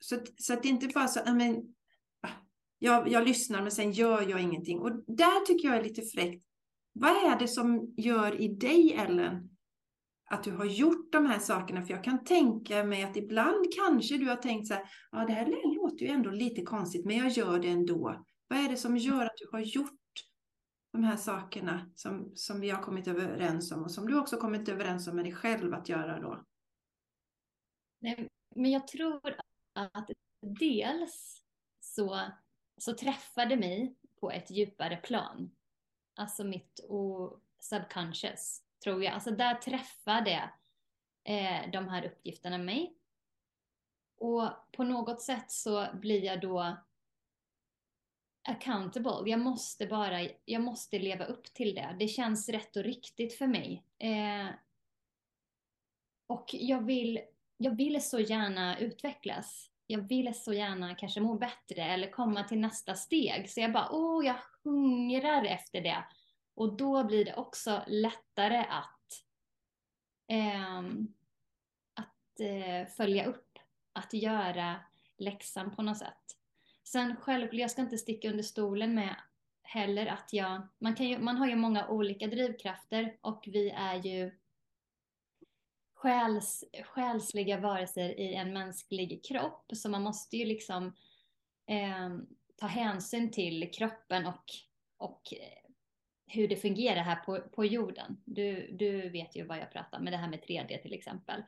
Så, så att det inte bara så, men, ah, jag, jag lyssnar men sen gör jag ingenting. Och där tycker jag är lite fräckt. Vad är det som gör i dig, Ellen, att du har gjort de här sakerna? För jag kan tänka mig att ibland kanske du har tänkt så här, ja det här låter ju ändå lite konstigt, men jag gör det ändå. Vad är det som gör att du har gjort de här sakerna som, som vi har kommit överens om och som du också kommit överens om med dig själv att göra då? Nej, men jag tror att dels så, så träffade mig på ett djupare plan. Alltså mitt subconscious, tror jag. Alltså där träffade eh, de här uppgifterna mig. Och på något sätt så blir jag då accountable. Jag måste bara, jag måste leva upp till det. Det känns rätt och riktigt för mig. Eh, och jag vill, jag vill så gärna utvecklas. Jag vill så gärna kanske må bättre eller komma till nästa steg. Så jag bara, åh, jag hungrar efter det. Och då blir det också lättare att, eh, att eh, följa upp, att göra läxan på något sätt. Sen självklart, jag ska inte sticka under stolen med heller att jag, man, kan ju, man har ju många olika drivkrafter och vi är ju själs, själsliga varelser i en mänsklig kropp. Så man måste ju liksom eh, ta hänsyn till kroppen och, och eh, hur det fungerar här på, på jorden. Du, du vet ju vad jag pratar med det här med 3D till exempel.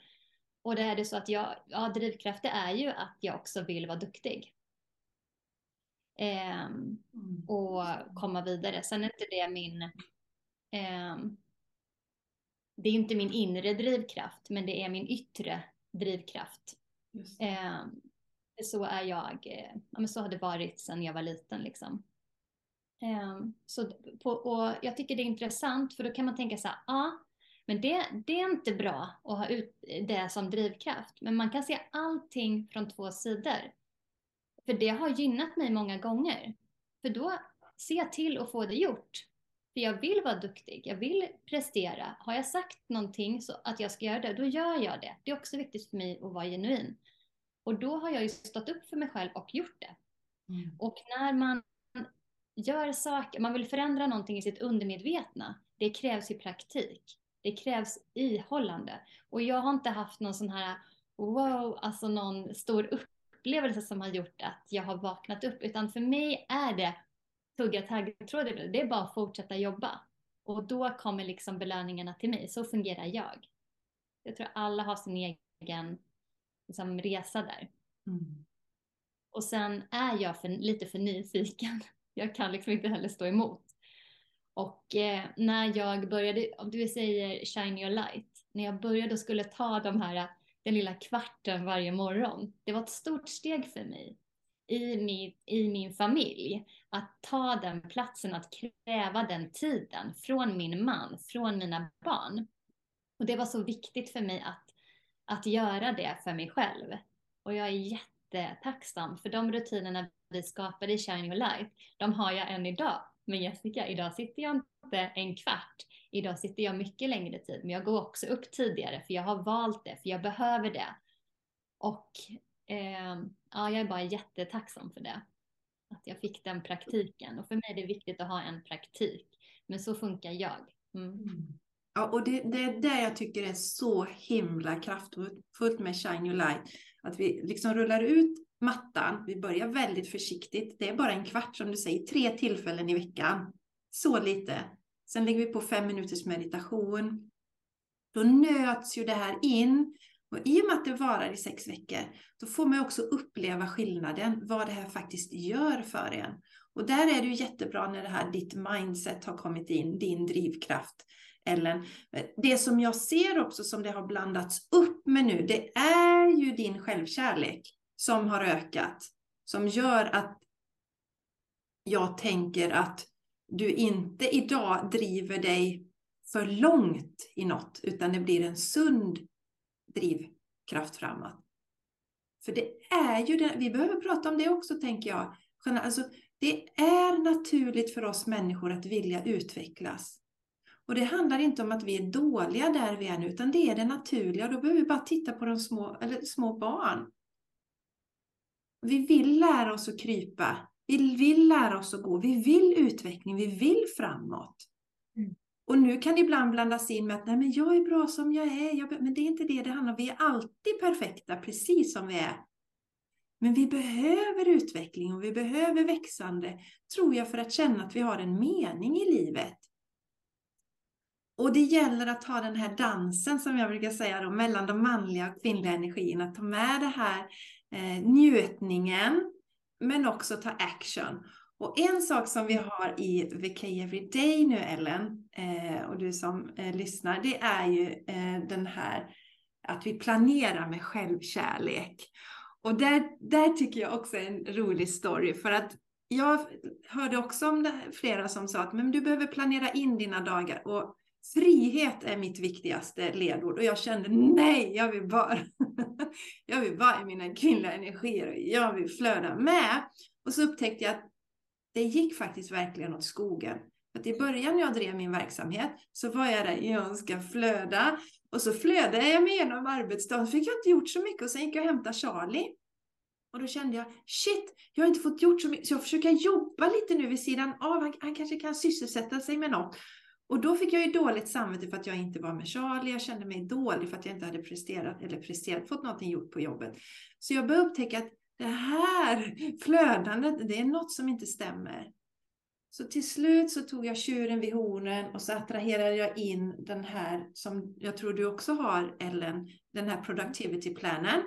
Och det är det så att jag, ja, drivkrafter är ju att jag också vill vara duktig. Eh, och komma vidare. Sen är inte det min eh, det är inte min inre drivkraft, men det är min yttre drivkraft. Eh, så är jag, ja, men så har det varit sedan jag var liten. Liksom. Eh, så på, och jag tycker det är intressant, för då kan man tänka så här, ja, men det, det är inte bra att ha ut det som drivkraft. Men man kan se allting från två sidor. För det har gynnat mig många gånger. För då ser jag till att få det gjort. För jag vill vara duktig, jag vill prestera. Har jag sagt någonting så att jag ska göra det, då gör jag det. Det är också viktigt för mig att vara genuin. Och då har jag ju stått upp för mig själv och gjort det. Mm. Och när man gör saker, man vill förändra någonting i sitt undermedvetna, det krävs ju praktik. Det krävs ihållande. Och jag har inte haft någon sån här wow, alltså någon stor upplevelse som har gjort att jag har vaknat upp, utan för mig är det tugga taggtråd, det är bara att fortsätta jobba. Och då kommer liksom belöningarna till mig, så fungerar jag. Jag tror alla har sin egen liksom, resa där. Mm. Och sen är jag för, lite för nyfiken. *laughs* Jag kan liksom inte heller stå emot. Och eh, när jag började, om du säger shine your light, när jag började och skulle ta de här, den lilla kvarten varje morgon, det var ett stort steg för mig i min, i min familj. Att ta den platsen, att kräva den tiden från min man, från mina barn. Och det var så viktigt för mig att, att göra det för mig själv. Och jag är jättetacksam för de rutinerna vi skapade i Shine Your Light. De har jag än idag. Men Jessica, idag sitter jag inte en kvart. Idag sitter jag mycket längre tid. Men jag går också upp tidigare för jag har valt det, för jag behöver det. Och eh, ja, jag är bara jättetacksam för det. Att jag fick den praktiken. Och för mig är det viktigt att ha en praktik. Men så funkar jag. Mm. mm. Ja, och det, det är det jag tycker är så himla kraftfullt med Shine Your Light. Att vi liksom rullar ut mattan. Vi börjar väldigt försiktigt. Det är bara en kvart som du säger, tre tillfällen i veckan. Så lite. Sen lägger vi på fem minuters meditation. Då nöts ju det här in. Och i och med att det varar i sex veckor, då får man också uppleva skillnaden, vad det här faktiskt gör för en. Och där är det ju jättebra när det här ditt mindset har kommit in, din drivkraft. Ellen. Det som jag ser också som det har blandats upp med nu, det är ju din självkärlek som har ökat. Som gör att jag tänker att du inte idag driver dig för långt i något, utan det blir en sund drivkraft framåt. För det är ju det, vi behöver prata om det också tänker jag. Alltså, det är naturligt för oss människor att vilja utvecklas. Och det handlar inte om att vi är dåliga där vi är nu, utan det är det naturliga. Då behöver vi bara titta på de små, eller små barn. Vi vill lära oss att krypa. Vi vill lära oss att gå. Vi vill utveckling. Vi vill framåt. Mm. Och nu kan det ibland blandas in med att Nej, men jag är bra som jag är. Jag, men det är inte det det handlar om. Vi är alltid perfekta, precis som vi är. Men vi behöver utveckling och vi behöver växande, tror jag, för att känna att vi har en mening i livet. Och det gäller att ha den här dansen som jag brukar säga då, mellan de manliga och kvinnliga energierna. Att ta med det här eh, njutningen, men också ta action. Och en sak som vi har i VK Everyday nu Ellen, eh, och du som eh, lyssnar, det är ju eh, den här att vi planerar med självkärlek. Och där, där tycker jag också är en rolig story, för att jag hörde också om det, flera som sa att men du behöver planera in dina dagar. Och Frihet är mitt viktigaste ledord och jag kände nej, jag vill bara, *laughs* jag vill vara i mina kvinnliga energier och jag vill flöda med. Och så upptäckte jag att det gick faktiskt verkligen åt skogen. Att I början när jag drev min verksamhet så var jag där, jag ska flöda. Och så flödade jag mig igenom arbetsdagen, fick jag inte gjort så mycket och sen gick jag och hämtade Charlie. Och då kände jag, shit, jag har inte fått gjort så mycket, så jag försöker jobba lite nu vid sidan av. Han, han kanske kan sysselsätta sig med något. Och då fick jag ju dåligt samvete för att jag inte var med Charlie. Jag kände mig dålig för att jag inte hade presterat eller presterat, fått någonting gjort på jobbet. Så jag började upptäcka att det här flödandet, det är något som inte stämmer. Så till slut så tog jag tjuren vid hornen och så attraherade jag in den här som jag tror du också har Ellen, den här productivity planen.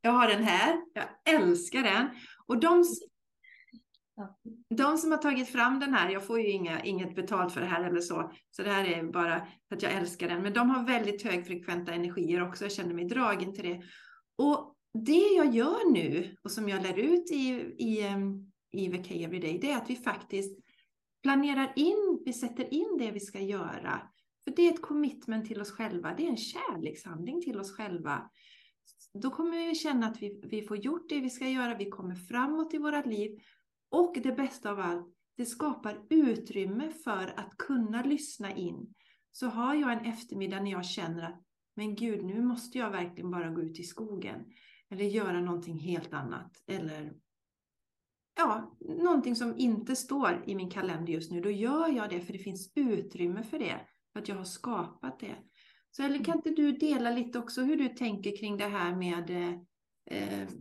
Jag har den här, jag älskar den. Och de de som har tagit fram den här, jag får ju inga, inget betalt för det här eller så, så det här är bara för att jag älskar den, men de har väldigt högfrekventa energier också, jag känner mig dragen till det. Och det jag gör nu och som jag lär ut i, i, i VK Everyday, det är att vi faktiskt planerar in, vi sätter in det vi ska göra. För det är ett commitment till oss själva, det är en kärlekshandling till oss själva. Då kommer vi känna att vi, vi får gjort det vi ska göra, vi kommer framåt i våra liv och det bästa av allt, det skapar utrymme för att kunna lyssna in. Så har jag en eftermiddag när jag känner att men gud, nu måste jag verkligen bara gå ut i skogen. Eller göra någonting helt annat. Eller ja, någonting som inte står i min kalender just nu. Då gör jag det för det finns utrymme för det. För att jag har skapat det. Så eller kan inte du dela lite också hur du tänker kring det här med eh,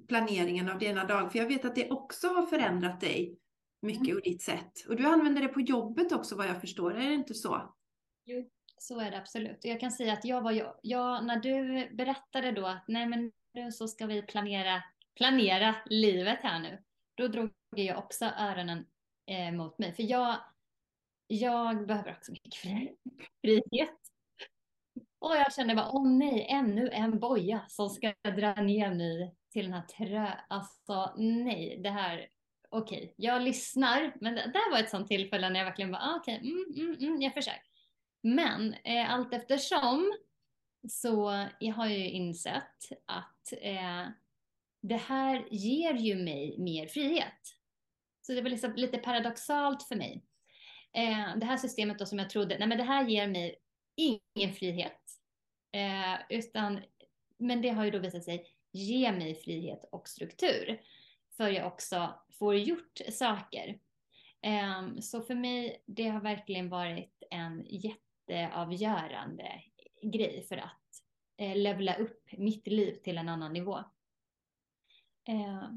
planeringen av dina dagar. För jag vet att det också har förändrat dig mycket mm. och ditt sätt. Och du använder det på jobbet också vad jag förstår, är det inte så? Jo, så är det absolut. Jag kan säga att jag var jag, jag när du berättade då att nej men nu så ska vi planera planera livet här nu, då drog jag också öronen eh, mot mig. För jag, jag behöver också mycket frihet. Och jag kände bara, åh nej, ännu en boja som ska dra ner mig till den här trö... Alltså nej, det här, okej, okay. jag lyssnar. Men det där var ett sånt tillfälle när jag verkligen bara, ah, okej, okay, mm, mm, mm, jag försöker. Men eh, allt eftersom så jag har jag ju insett att eh, det här ger ju mig mer frihet. Så det var liksom lite paradoxalt för mig. Eh, det här systemet då som jag trodde, nej men det här ger mig ingen frihet. Eh, utan, men det har ju då visat sig ge mig frihet och struktur. För jag också får gjort saker. Eh, så för mig, det har verkligen varit en jätteavgörande grej för att eh, levla upp mitt liv till en annan nivå. Eh,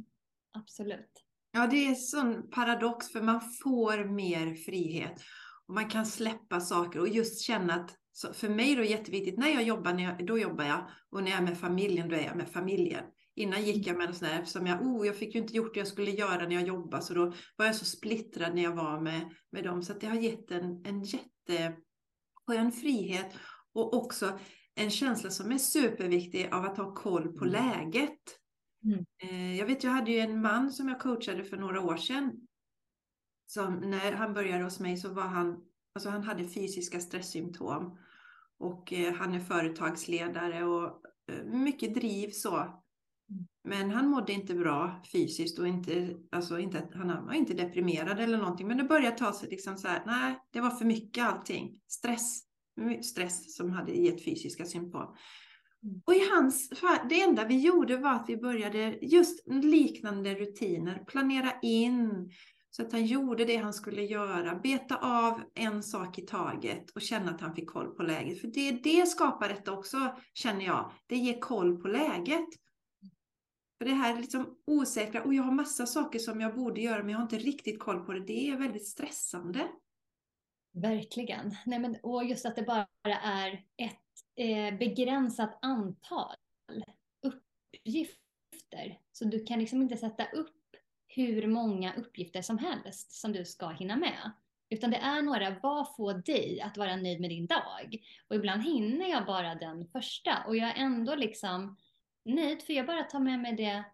absolut. Ja, det är en sån paradox för man får mer frihet. Och man kan släppa saker och just känna att för mig är det jätteviktigt, när jag jobbar, när jag, då jobbar jag. Och när jag är med familjen, då är jag med familjen. Innan gick jag med en sån här, eftersom jag, oh, jag fick ju inte gjort det jag skulle göra när jag jobbade, så då var jag så splittrad när jag var med, med dem. Så det har gett en, en jätteskön frihet och också en känsla som är superviktig av att ha koll på mm. läget. Mm. Eh, jag vet, jag hade ju en man som jag coachade för några år sedan. Som när han började hos mig så var han, alltså han hade fysiska stresssymptom. Och eh, han är företagsledare och eh, mycket driv så. Mm. Men han mådde inte bra fysiskt och inte, alltså inte, han var inte deprimerad eller någonting. Men det började ta sig liksom så här, nej, det var för mycket allting. Stress stress som hade gett fysiska symptom. Mm. Och i hans det enda vi gjorde var att vi började just liknande rutiner, planera in så att han gjorde det han skulle göra, beta av en sak i taget och känna att han fick koll på läget. För det, det skapar detta också, känner jag. Det ger koll på läget. För det här liksom osäkra, och jag har massa saker som jag borde göra men jag har inte riktigt koll på det. Det är väldigt stressande. Verkligen. Nej, men, och just att det bara är ett eh, begränsat antal uppgifter. Så du kan liksom inte sätta upp hur många uppgifter som helst som du ska hinna med. Utan det är några, vad får dig att vara nöjd med din dag? Och ibland hinner jag bara den första och jag är ändå liksom nöjd för jag bara tar med mig det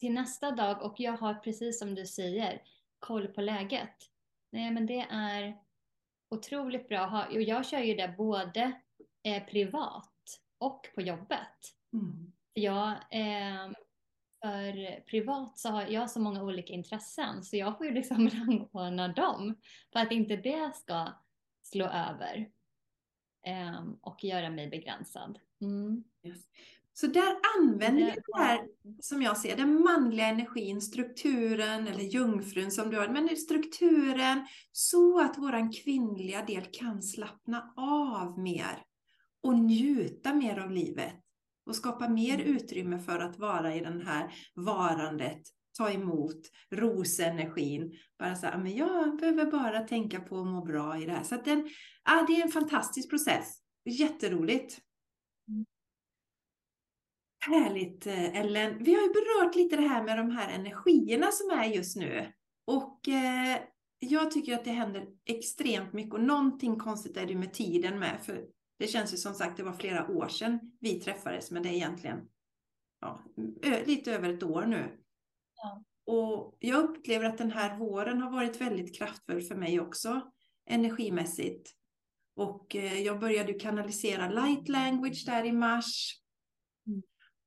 till nästa dag och jag har precis som du säger koll på läget. Nej men det är otroligt bra. Och jag kör ju det både eh, privat och på jobbet. Mm. Jag, eh, för privat så har jag så många olika intressen så jag får ju liksom *laughs* rangordna dem för att inte det ska slå över eh, och göra mig begränsad. Mm. Yes. Så där använder vi det här, som jag ser den manliga energin, strukturen eller jungfrun som du har, men strukturen så att våran kvinnliga del kan slappna av mer och njuta mer av livet och skapa mer mm. utrymme för att vara i den här varandet, ta emot rosenergin. Bara så här, men jag behöver bara tänka på att må bra i det här. Så att den, ja, det är en fantastisk process. Jätteroligt. Mm. Härligt eh, Ellen. Vi har ju berört lite det här med de här energierna som är just nu. Och eh, jag tycker att det händer extremt mycket och någonting konstigt är det med tiden med. För det känns ju som sagt, det var flera år sedan vi träffades, men det är egentligen ja, lite över ett år nu. Ja. Och jag upplever att den här våren har varit väldigt kraftfull för mig också, energimässigt. Och eh, jag började kanalisera light language där i mars.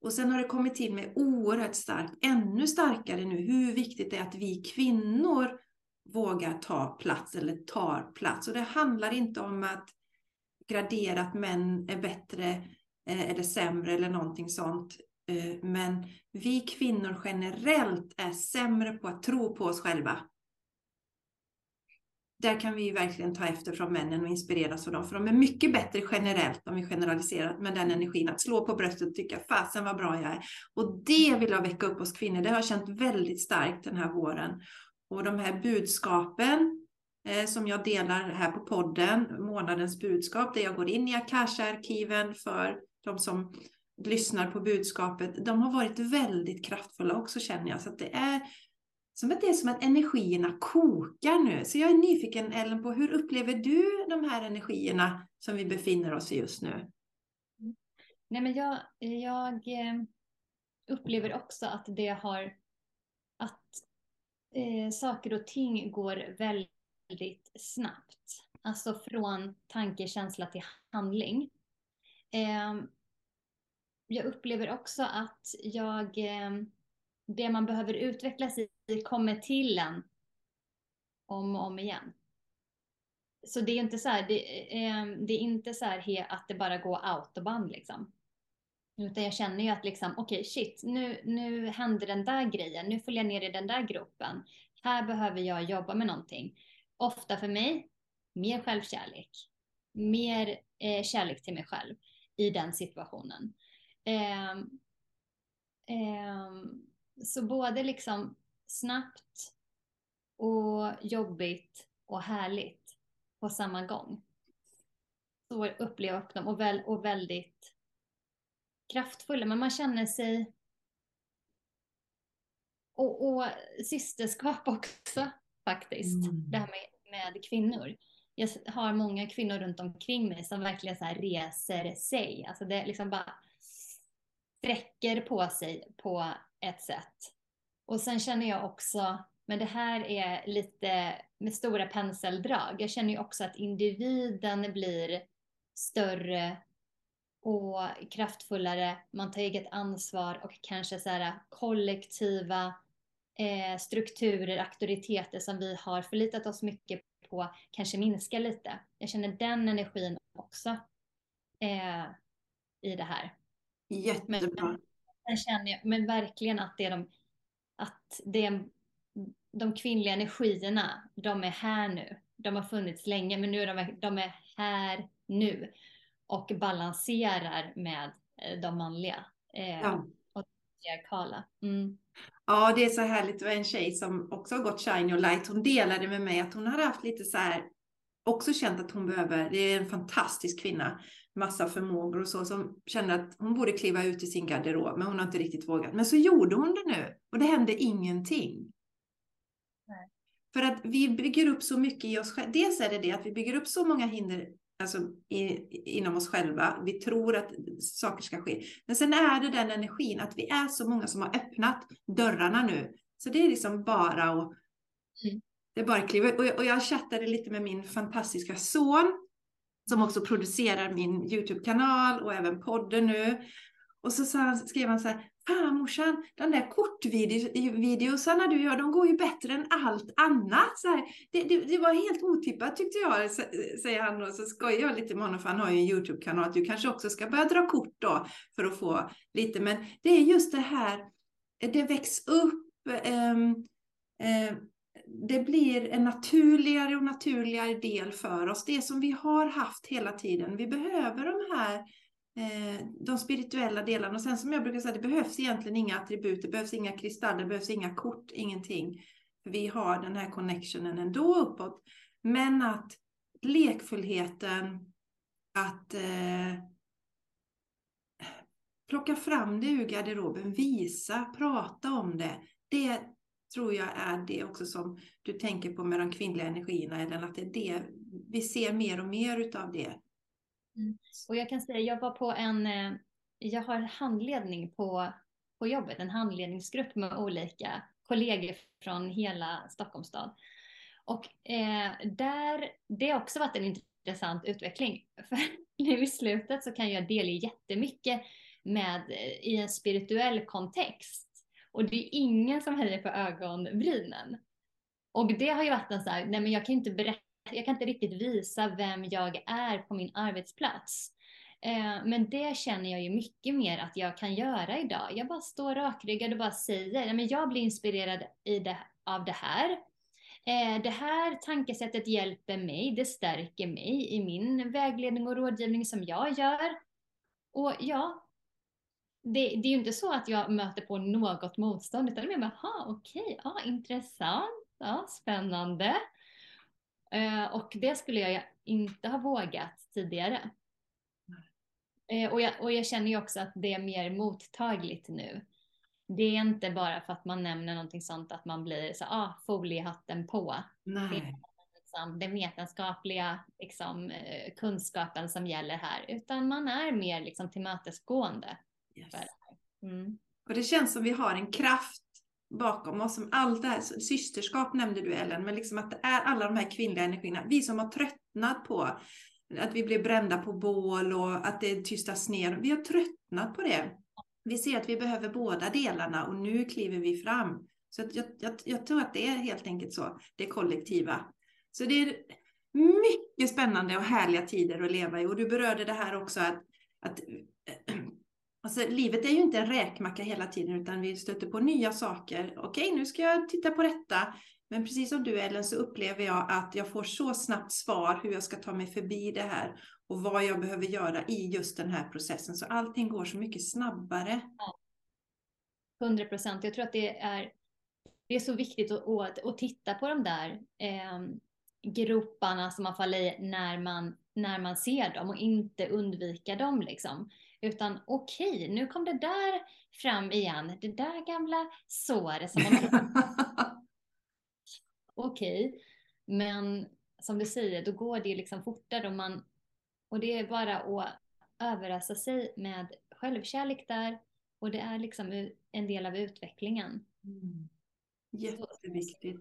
Och sen har det kommit till med oerhört starkt, ännu starkare nu, hur viktigt det är att vi kvinnor vågar ta plats eller tar plats. Och det handlar inte om att gradera att män är bättre eh, eller sämre eller någonting sånt. Eh, men vi kvinnor generellt är sämre på att tro på oss själva där kan vi verkligen ta efter från männen och inspireras av dem. För de är mycket bättre generellt, om vi generaliserar, med den energin. Att slå på bröstet och tycka fasen vad bra jag är. Och det vill jag väcka upp hos kvinnor. Det har jag känt väldigt starkt den här våren. Och de här budskapen Eh, som jag delar här på podden, månadens budskap, där jag går in i Akasha-arkiven för de som lyssnar på budskapet, de har varit väldigt kraftfulla också känner jag. Så att det är som att det är som att energierna kokar nu. Så jag är nyfiken Ellen på hur upplever du de här energierna som vi befinner oss i just nu? Nej, men jag, jag eh, upplever också att det har att eh, saker och ting går väldigt väldigt snabbt. Alltså från tanke, känsla till handling. Eh, jag upplever också att jag, eh, det man behöver utvecklas i kommer till en om och om igen. Så det är inte så här, det, eh, det är inte så här att det bara går autobahn liksom. Utan jag känner ju att liksom, okej okay, shit, nu, nu händer den där grejen, nu följer jag ner i den där gruppen. Här behöver jag jobba med någonting. Ofta för mig, mer självkärlek. Mer eh, kärlek till mig själv i den situationen. Eh, eh, så både liksom snabbt och jobbigt och härligt på samma gång. Så upplever jag dem och, väl, och väldigt kraftfulla, men man känner sig och, och systerskap också faktiskt. Mm. Det här med, med kvinnor. Jag har många kvinnor runt omkring mig som verkligen så reser sig. Alltså det liksom bara sträcker på sig på ett sätt. Och sen känner jag också, men det här är lite med stora penseldrag. Jag känner ju också att individen blir större och kraftfullare, man tar eget ansvar och kanske så här kollektiva eh, strukturer, auktoriteter som vi har förlitat oss mycket på kanske minskar lite. Jag känner den energin också eh, i det här. Jättebra. Men, sen känner jag men verkligen att det är de, att det är de kvinnliga energierna, de är här nu. De har funnits länge, men nu är de, de är här nu och balanserar med eh, de manliga eh, ja. Patriarkala. Mm. Ja, det är så härligt. Det var en tjej som också har gått Shine Your Light. Hon delade med mig att hon hade haft lite så här, också känt att hon behöver, det är en fantastisk kvinna, massa förmågor och så, som kände att hon borde kliva ut i sin garderob, men hon har inte riktigt vågat. Men så gjorde hon det nu och det hände ingenting. Nej. För att vi bygger upp så mycket i oss själva. Dels är det det att vi bygger upp så många hinder alltså, i, inom oss själva. Vi tror att saker ska ske. Men sen är det den energin att vi är så många som har öppnat dörrarna nu. Så det är liksom bara att mm. det är bara att kliva och jag, och jag chattade lite med min fantastiska son som också producerar min YouTube-kanal och även podden nu. Och så skrev han så här, Fan morsan, de där kortvideosarna du gör, de går ju bättre än allt annat. Så här, det, det, det, var helt otippat tyckte jag, säger han och så skojar jag lite med honom för han har ju en YouTube-kanal. Du kanske också ska börja dra kort då för att få lite. Men det är just det här, det väcks upp. Eh, eh, det blir en naturligare och naturligare del för oss. Det som vi har haft hela tiden. Vi behöver de här Eh, Eh, de spirituella delarna. Och sen som jag brukar säga, det behövs egentligen inga attribut, det behövs inga kristaller, det behövs inga kort, ingenting. Vi har den här connectionen ändå uppåt. Men att lekfullheten, att eh, plocka fram det ur garderoben, visa, prata om det. Det tror jag är det också som du tänker på med de kvinnliga energierna, eller att det är det, vi ser mer och mer utav det Mm. Och jag kan säga, jag var på en, eh, jag har handledning på, på jobbet, en handledningsgrupp med olika kollegor från hela Stockholms stad. Och eh, där, det har också varit en intressant utveckling. *laughs* För nu i slutet så kan jag dela jättemycket med, i en spirituell kontext. Och det är ingen som höjer på ögonbrynen. Och det har ju varit en så här, nej men jag kan inte berätta jag kan inte riktigt visa vem jag är på min arbetsplats. Eh, men det känner jag ju mycket mer att jag kan göra idag. Jag bara står rakryggad och bara säger, men jag blir inspirerad det, av det här. Eh, det här tankesättet hjälper mig, det stärker mig i min vägledning och rådgivning som jag gör. Och ja, det, det är ju inte så att jag möter på något motstånd, utan det är mer bara, okej, okay, ja, intressant, ja, spännande. Eh, och det skulle jag inte ha vågat tidigare. Eh, och, jag, och jag känner ju också att det är mer mottagligt nu. Det är inte bara för att man nämner någonting sånt att man blir så ah, foliehatten på. Nej. Det är liksom den vetenskapliga liksom, eh, kunskapen som gäller här, utan man är mer liksom tillmötesgående. Yes. Mm. Och det känns som vi har en kraft bakom oss, som allt det här, systerskap nämnde du Ellen, men liksom att det är alla de här kvinnliga energierna, vi som har tröttnat på att vi blir brända på bål och att det tystas ner. Vi har tröttnat på det. Vi ser att vi behöver båda delarna och nu kliver vi fram. Så jag, jag, jag tror att det är helt enkelt så, det kollektiva. Så det är mycket spännande och härliga tider att leva i. Och du berörde det här också att, att *clears throat* Alltså, livet är ju inte en räkmacka hela tiden utan vi stöter på nya saker. Okej, nu ska jag titta på detta. Men precis som du Ellen så upplever jag att jag får så snabbt svar hur jag ska ta mig förbi det här och vad jag behöver göra i just den här processen. Så allting går så mycket snabbare. 100 procent. Jag tror att det är, det är så viktigt att, att, att titta på de där eh, groparna som man faller i när man, när man ser dem och inte undvika dem. Liksom. Utan okej, okay, nu kom det där fram igen, det där gamla såret som man *laughs* Okej, okay. men som du säger, då går det liksom fortare och man och det är bara att överösa sig med självkärlek där och det är liksom en del av utvecklingen. Mm. Jätteviktigt.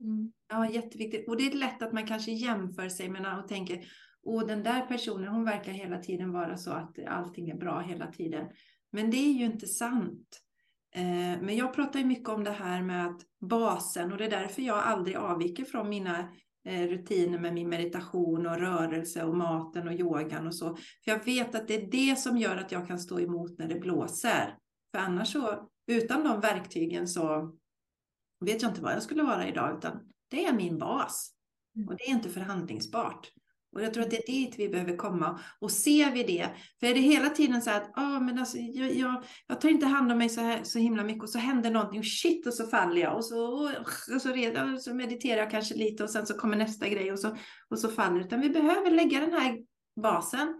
Mm. Ja, jätteviktigt. Och det är lätt att man kanske jämför sig med och tänker, och den där personen, hon verkar hela tiden vara så att allting är bra hela tiden. Men det är ju inte sant. Eh, men jag pratar ju mycket om det här med att basen, och det är därför jag aldrig avviker från mina eh, rutiner med min meditation och rörelse och maten och yogan och så. För jag vet att det är det som gör att jag kan stå emot när det blåser. För annars så, utan de verktygen så vet jag inte vad jag skulle vara idag, utan det är min bas. Mm. Och det är inte förhandlingsbart. Och jag tror att det är dit vi behöver komma. Och ser vi det, för är det hela tiden så att ah, men alltså, jag, jag, jag tar inte hand om mig så, här, så himla mycket och så händer någonting och shit och så faller jag och så, och, och så, och så mediterar jag kanske lite och sen så kommer nästa grej och så, och så faller Utan vi behöver lägga den här basen,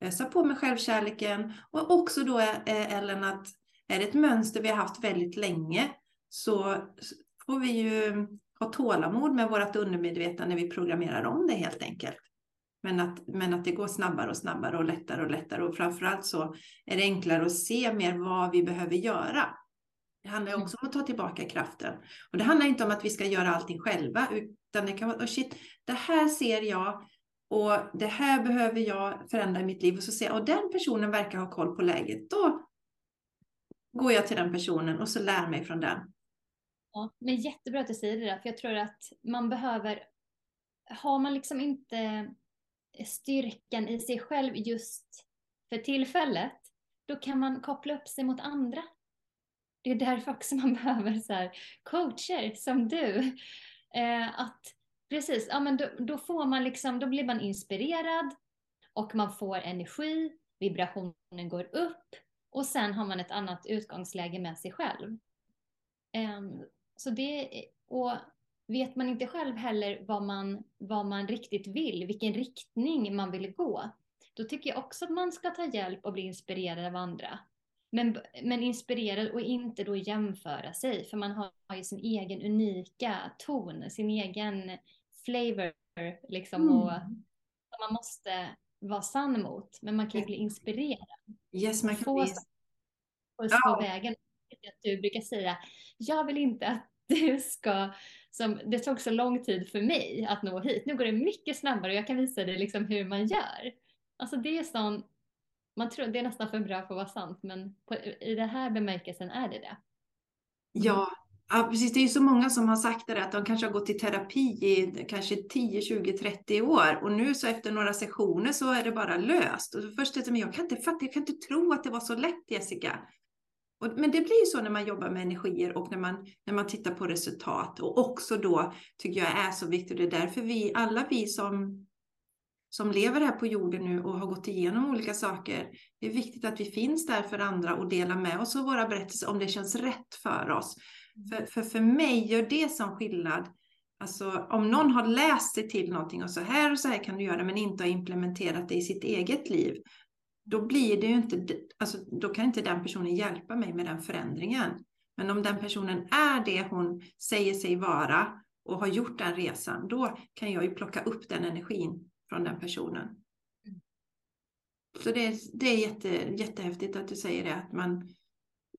ösa på med självkärleken och också då eh, Ellen att är det ett mönster vi har haft väldigt länge så får vi ju ha tålamod med vårt undermedvetna när vi programmerar om det helt enkelt. Men att, men att det går snabbare och snabbare och lättare och lättare. Och framförallt så är det enklare att se mer vad vi behöver göra. Det handlar mm. också om att ta tillbaka kraften. Och det handlar inte om att vi ska göra allting själva, utan det kan vara, oh shit, det här ser jag och det här behöver jag förändra i mitt liv. Och så ser jag, och den personen verkar ha koll på läget. Då går jag till den personen och så lär mig från den. Ja, men jättebra att du säger det där, för jag tror att man behöver, har man liksom inte styrkan i sig själv just för tillfället, då kan man koppla upp sig mot andra. Det är därför också man *laughs* behöver så här, coacher som du. Eh, att precis, ja men då, då, får man liksom, då blir man inspirerad och man får energi, vibrationen går upp och sen har man ett annat utgångsläge med sig själv. Eh, så det, och vet man inte själv heller vad man, vad man riktigt vill, vilken riktning man vill gå, då tycker jag också att man ska ta hjälp och bli inspirerad av andra. Men, men inspirerad och inte då jämföra sig, för man har ju sin egen unika ton, sin egen flavor liksom. Mm. Och, man måste vara sann mot, men man kan ju bli inspirerad. Yes, man kan få bli... Puss på vägen. Du brukar säga, jag vill inte att du ska som det tog så lång tid för mig att nå hit. Nu går det mycket snabbare och jag kan visa dig liksom hur man gör. Alltså det är sån, man tror det är nästan för bra för att vara sant, men på, i den här bemärkelsen är det det. Ja, ja, precis. Det är ju så många som har sagt det, att de kanske har gått i terapi i kanske 10, 20, 30 år och nu så efter några sessioner så är det bara löst. Och först tänkte jag, jag kan inte fatta, jag kan inte tro att det var så lätt Jessica. Och, men det blir ju så när man jobbar med energier och när man, när man tittar på resultat. Och också då tycker jag är så viktigt. Det är därför vi, alla vi som, som lever här på jorden nu och har gått igenom olika saker. Det är viktigt att vi finns där för andra och delar med oss av våra berättelser om det känns rätt för oss. För, för, för mig gör det som skillnad. Alltså om någon har läst sig till någonting och så här och så här kan du göra men inte har implementerat det i sitt eget liv då blir det ju inte, alltså då kan inte den personen hjälpa mig med den förändringen. Men om den personen är det hon säger sig vara och har gjort den resan, då kan jag ju plocka upp den energin från den personen. Mm. Så det är, det är jätte, jättehäftigt att du säger det, att man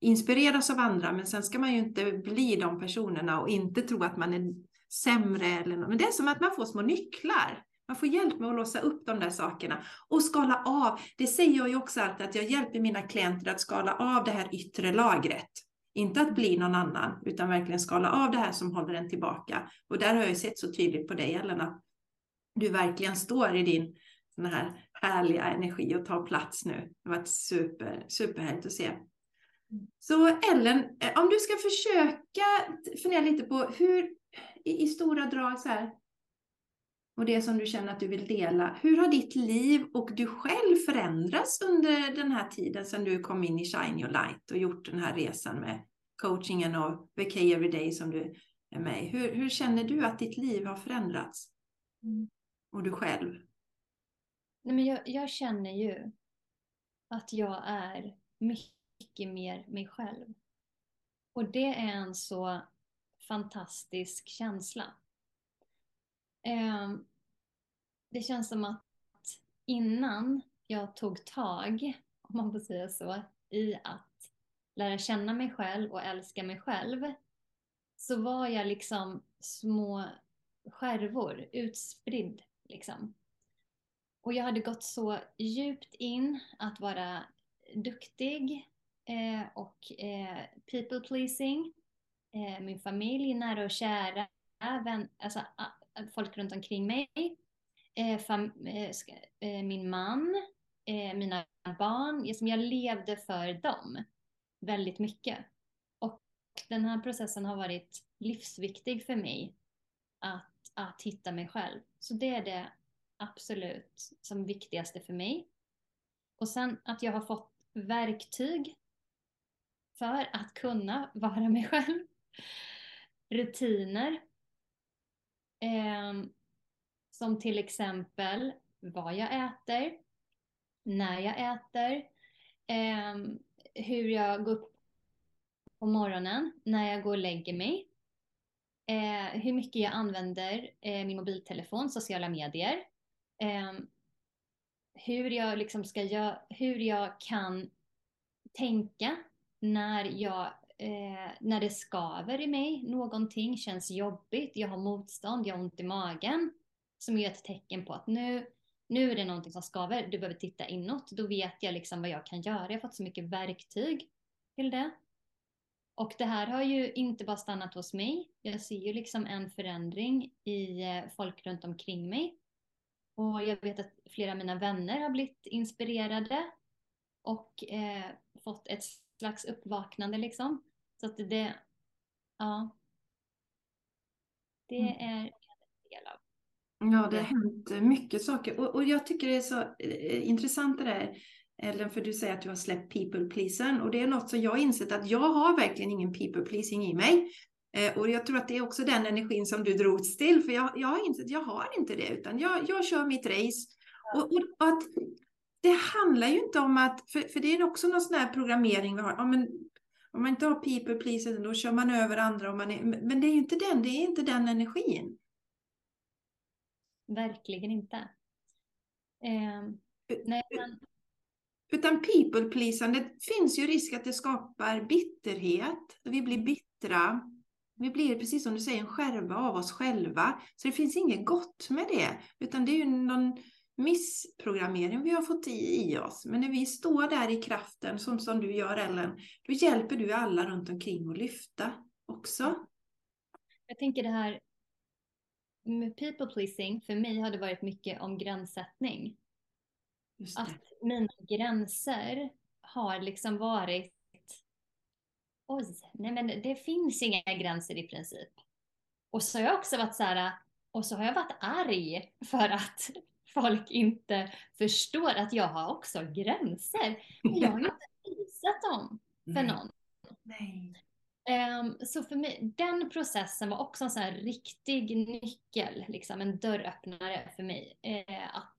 inspireras av andra, men sen ska man ju inte bli de personerna och inte tro att man är sämre eller något. Men det är som att man får små nycklar. Man får hjälp med att låsa upp de där sakerna och skala av. Det säger jag ju också alltid att jag hjälper mina klienter att skala av det här yttre lagret. Inte att bli någon annan, utan verkligen skala av det här som håller en tillbaka. Och där har jag sett så tydligt på dig, Ellen, att du verkligen står i din sån här härliga energi och tar plats nu. Det har varit super, superhärligt att se. Så Ellen, eh, om du ska försöka fundera lite på hur, i, i stora drag så här, och det som du känner att du vill dela. Hur har ditt liv och du själv förändrats under den här tiden sedan du kom in i Shine Your Light och gjort den här resan med coachingen och VK Everyday som du är med i? Hur, hur känner du att ditt liv har förändrats? Mm. Och du själv? Nej, men jag, jag känner ju att jag är mycket mer mig själv. Och det är en så fantastisk känsla. Eh, det känns som att innan jag tog tag, om man får säga så, i att lära känna mig själv och älska mig själv, så var jag liksom små skärvor, utspridd liksom. Och jag hade gått så djupt in att vara duktig eh, och eh, people pleasing. Eh, min familj, nära och kära, vän, alltså folk runt omkring mig, eh, fam, eh, eh, min man, eh, mina barn. Liksom jag levde för dem väldigt mycket. Och den här processen har varit livsviktig för mig att, att hitta mig själv. Så det är det absolut som viktigaste för mig. Och sen att jag har fått verktyg för att kunna vara mig själv. Rutiner Eh, som till exempel vad jag äter, när jag äter, eh, hur jag går upp på morgonen, när jag går och lägger mig, eh, hur mycket jag använder eh, min mobiltelefon, sociala medier, ehm, hur jag liksom ska göra, hur jag kan tänka när jag eh, när det skaver i mig, någonting känns jobbigt, jag har motstånd, jag har ont i magen, som är ett tecken på att nu, nu är det någonting som skaver, du behöver titta inåt. Då vet jag liksom vad jag kan göra. Jag har fått så mycket verktyg till det. Och det här har ju inte bara stannat hos mig. Jag ser ju liksom en förändring i eh, folk runt omkring mig. Och jag vet att flera av mina vänner har blivit inspirerade och eh, fått ett slags uppvaknande liksom. Så att det, ja. Det mm. är en del av. Ja, det har hänt mycket saker och, och jag tycker det är så eh, intressant det där Ellen, för du säger att du har släppt people pleasing och det är något som jag har insett att jag har verkligen ingen people pleasing i mig. Eh, och jag tror att det är också den energin som du drogs till, för jag, jag har insett att jag har inte det, utan jag, jag kör mitt race. Och, och, att det handlar ju inte om att, för, för det är också någon sån här programmering vi har, ja, men om man inte har people pleaser då kör man över andra. Och man är, men det är ju inte den, det är inte den energin. Verkligen inte. Eh, nej, men... Utan people pleasande finns ju risk att det skapar bitterhet. Vi blir bittra. Vi blir, precis som du säger, en skärva av oss själva. Så det finns inget gott med det. Utan det är ju någon missprogrammering vi har fått i, i oss. Men när vi står där i kraften, som, som du gör Ellen, då hjälper du alla runt omkring att lyfta också. Jag tänker det här med people pleasing, för mig har det varit mycket om gränssättning. Att mina gränser har liksom varit Oj, nej men det finns inga gränser i princip. Och så har jag också varit så här, och så har jag varit arg för att folk inte förstår att jag har också gränser. Men jag har ju inte visat dem för någon. Nej. Um, så för mig, den processen var också en sån här riktig nyckel, liksom en dörröppnare för mig. Uh, att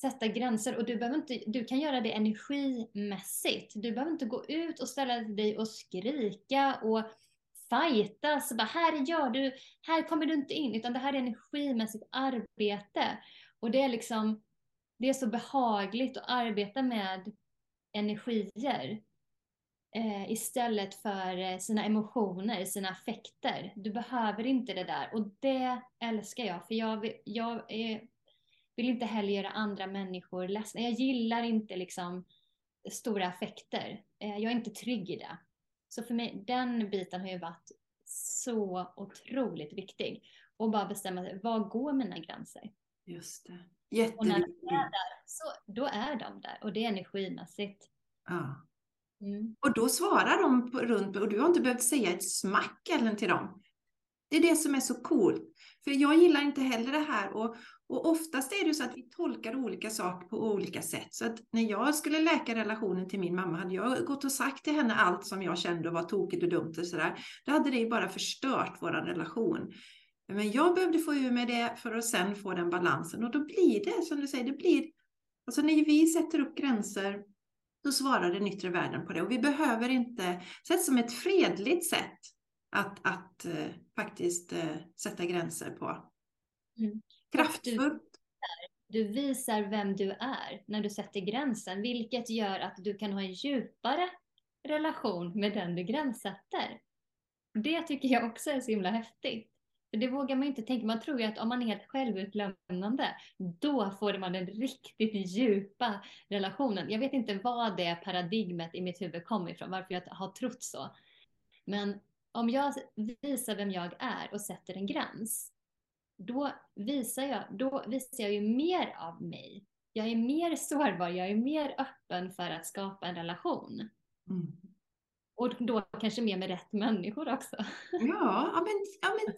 sätta gränser och du, behöver inte, du kan göra det energimässigt. Du behöver inte gå ut och ställa dig och skrika och fightas. Bara, här gör du, här kommer du inte in, utan det här är energimässigt arbete. Och det är liksom, det är så behagligt att arbeta med energier eh, istället för eh, sina emotioner, sina affekter. Du behöver inte det där och det älskar jag för jag, jag är, vill inte heller göra andra människor ledsna. Jag gillar inte liksom stora affekter. Eh, jag är inte trygg i det. Så för mig, den biten har ju varit så otroligt viktig. Och bara bestämma sig, var går mina gränser? Just det. Jätteviktigt. Och när de är där, så då är de där och det är energimässigt. Ja. Mm. Och då svarar de på, runt och du har inte behövt säga ett smack eller till dem. Det är det som är så coolt. För jag gillar inte heller det här och, och oftast är det så att vi tolkar olika saker på olika sätt. Så att när jag skulle läka relationen till min mamma hade jag gått och sagt till henne allt som jag kände var tokigt och dumt och sådär. Då hade det ju bara förstört vår relation. Men jag behövde få ur mig det för att sen få den balansen och då blir det som du säger, det blir Alltså när vi sätter upp gränser då svarar den yttre världen på det. Och vi behöver inte, sett som ett fredligt sätt att, att uh, faktiskt uh, sätta gränser på. Mm. Kraftfullt. Du, du visar vem du är när du sätter gränsen, vilket gör att du kan ha en djupare relation med den du gränssätter. Det tycker jag också är så himla häftigt. För det vågar man inte tänka. Man tror ju att om man är helt självutlämnande, då får man den riktigt djupa relationen. Jag vet inte vad det paradigmet i mitt huvud kommer ifrån, varför jag har trott så. Men om jag visar vem jag är och sätter en gräns, då visar jag, då visar jag ju mer av mig. Jag är mer sårbar, jag är mer öppen för att skapa en relation. Mm. Och då kanske mer med rätt människor också. Ja, ja, men, ja men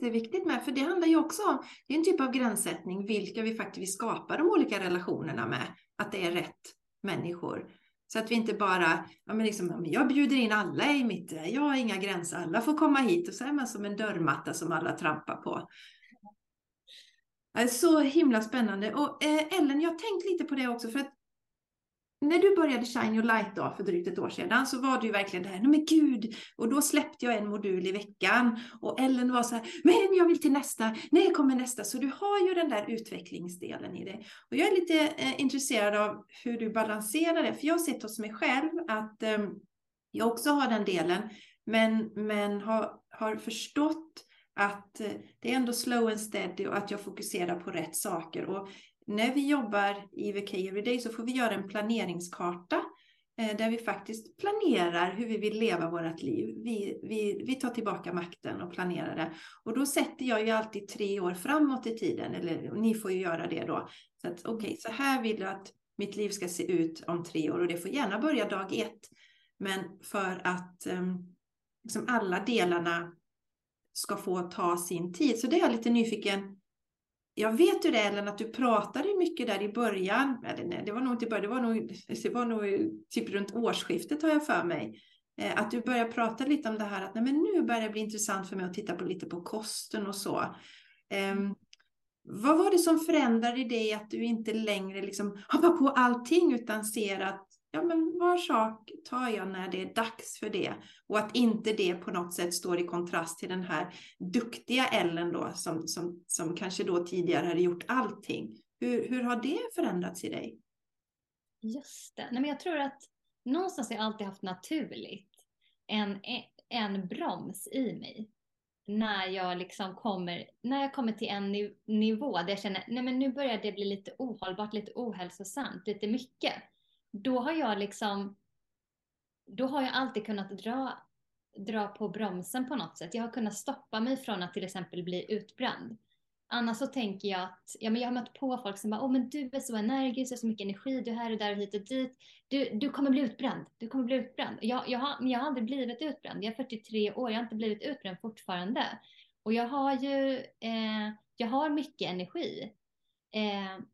jätteviktigt med, för det handlar ju också om, det är en typ av gränssättning, vilka vi faktiskt vill skapa de olika relationerna med, att det är rätt människor. Så att vi inte bara, ja men liksom, jag bjuder in alla i mitt, jag har inga gränser, alla får komma hit och så är man som en dörrmatta som alla trampar på. Så himla spännande. Och eh, Ellen, jag har tänkt lite på det också för att när du började Shine Your Light då, för drygt ett år sedan så var det ju verkligen det här, nej men gud, och då släppte jag en modul i veckan och Ellen var så här, men jag vill till nästa, när kommer nästa? Så du har ju den där utvecklingsdelen i det. Och jag är lite eh, intresserad av hur du balanserar det, för jag har sett hos mig själv att eh, jag också har den delen, men, men har, har förstått att eh, det är ändå slow and steady och att jag fokuserar på rätt saker. Och när vi jobbar i VK Everyday så får vi göra en planeringskarta eh, där vi faktiskt planerar hur vi vill leva vårt liv. Vi, vi, vi tar tillbaka makten och planerar det. Och då sätter jag ju alltid tre år framåt i tiden, eller ni får ju göra det då. Så att okej, okay, så här vill jag att mitt liv ska se ut om tre år och det får gärna börja dag ett. Men för att ehm, liksom alla delarna ska få ta sin tid. Så det är jag lite nyfiken jag vet ju det Ellen, att du pratade mycket där i början. Eller nej, det var nog inte i början, det var nog, det var nog typ runt årsskiftet har jag för mig. Eh, att du började prata lite om det här att nej, men nu börjar det bli intressant för mig att titta på lite på kosten och så. Eh, vad var det som förändrade dig att du inte längre liksom hoppar på allting utan ser att ja, men var sak tar jag när det är dags för det. Och att inte det på något sätt står i kontrast till den här duktiga Ellen då, som, som, som kanske då tidigare hade gjort allting. Hur, hur har det förändrats i dig? Just det. Nej, men jag tror att någonstans har jag alltid haft naturligt en, en broms i mig. När jag liksom kommer, när jag kommer till en nivå där jag känner, nej men nu börjar det bli lite ohållbart, lite ohälsosamt, lite mycket då har jag liksom, då har jag alltid kunnat dra, dra på bromsen på något sätt. Jag har kunnat stoppa mig från att till exempel bli utbränd. Annars så tänker jag att, ja men jag har mött på folk som bara, åh men du är så energisk, du har så mycket energi, du är här och där och hit och dit. Du, du kommer bli utbränd, du kommer bli utbränd. Jag, jag, har, men jag har aldrig blivit utbränd, jag är 43 år, jag har inte blivit utbränd fortfarande. Och jag har ju, eh, jag har mycket energi. Eh,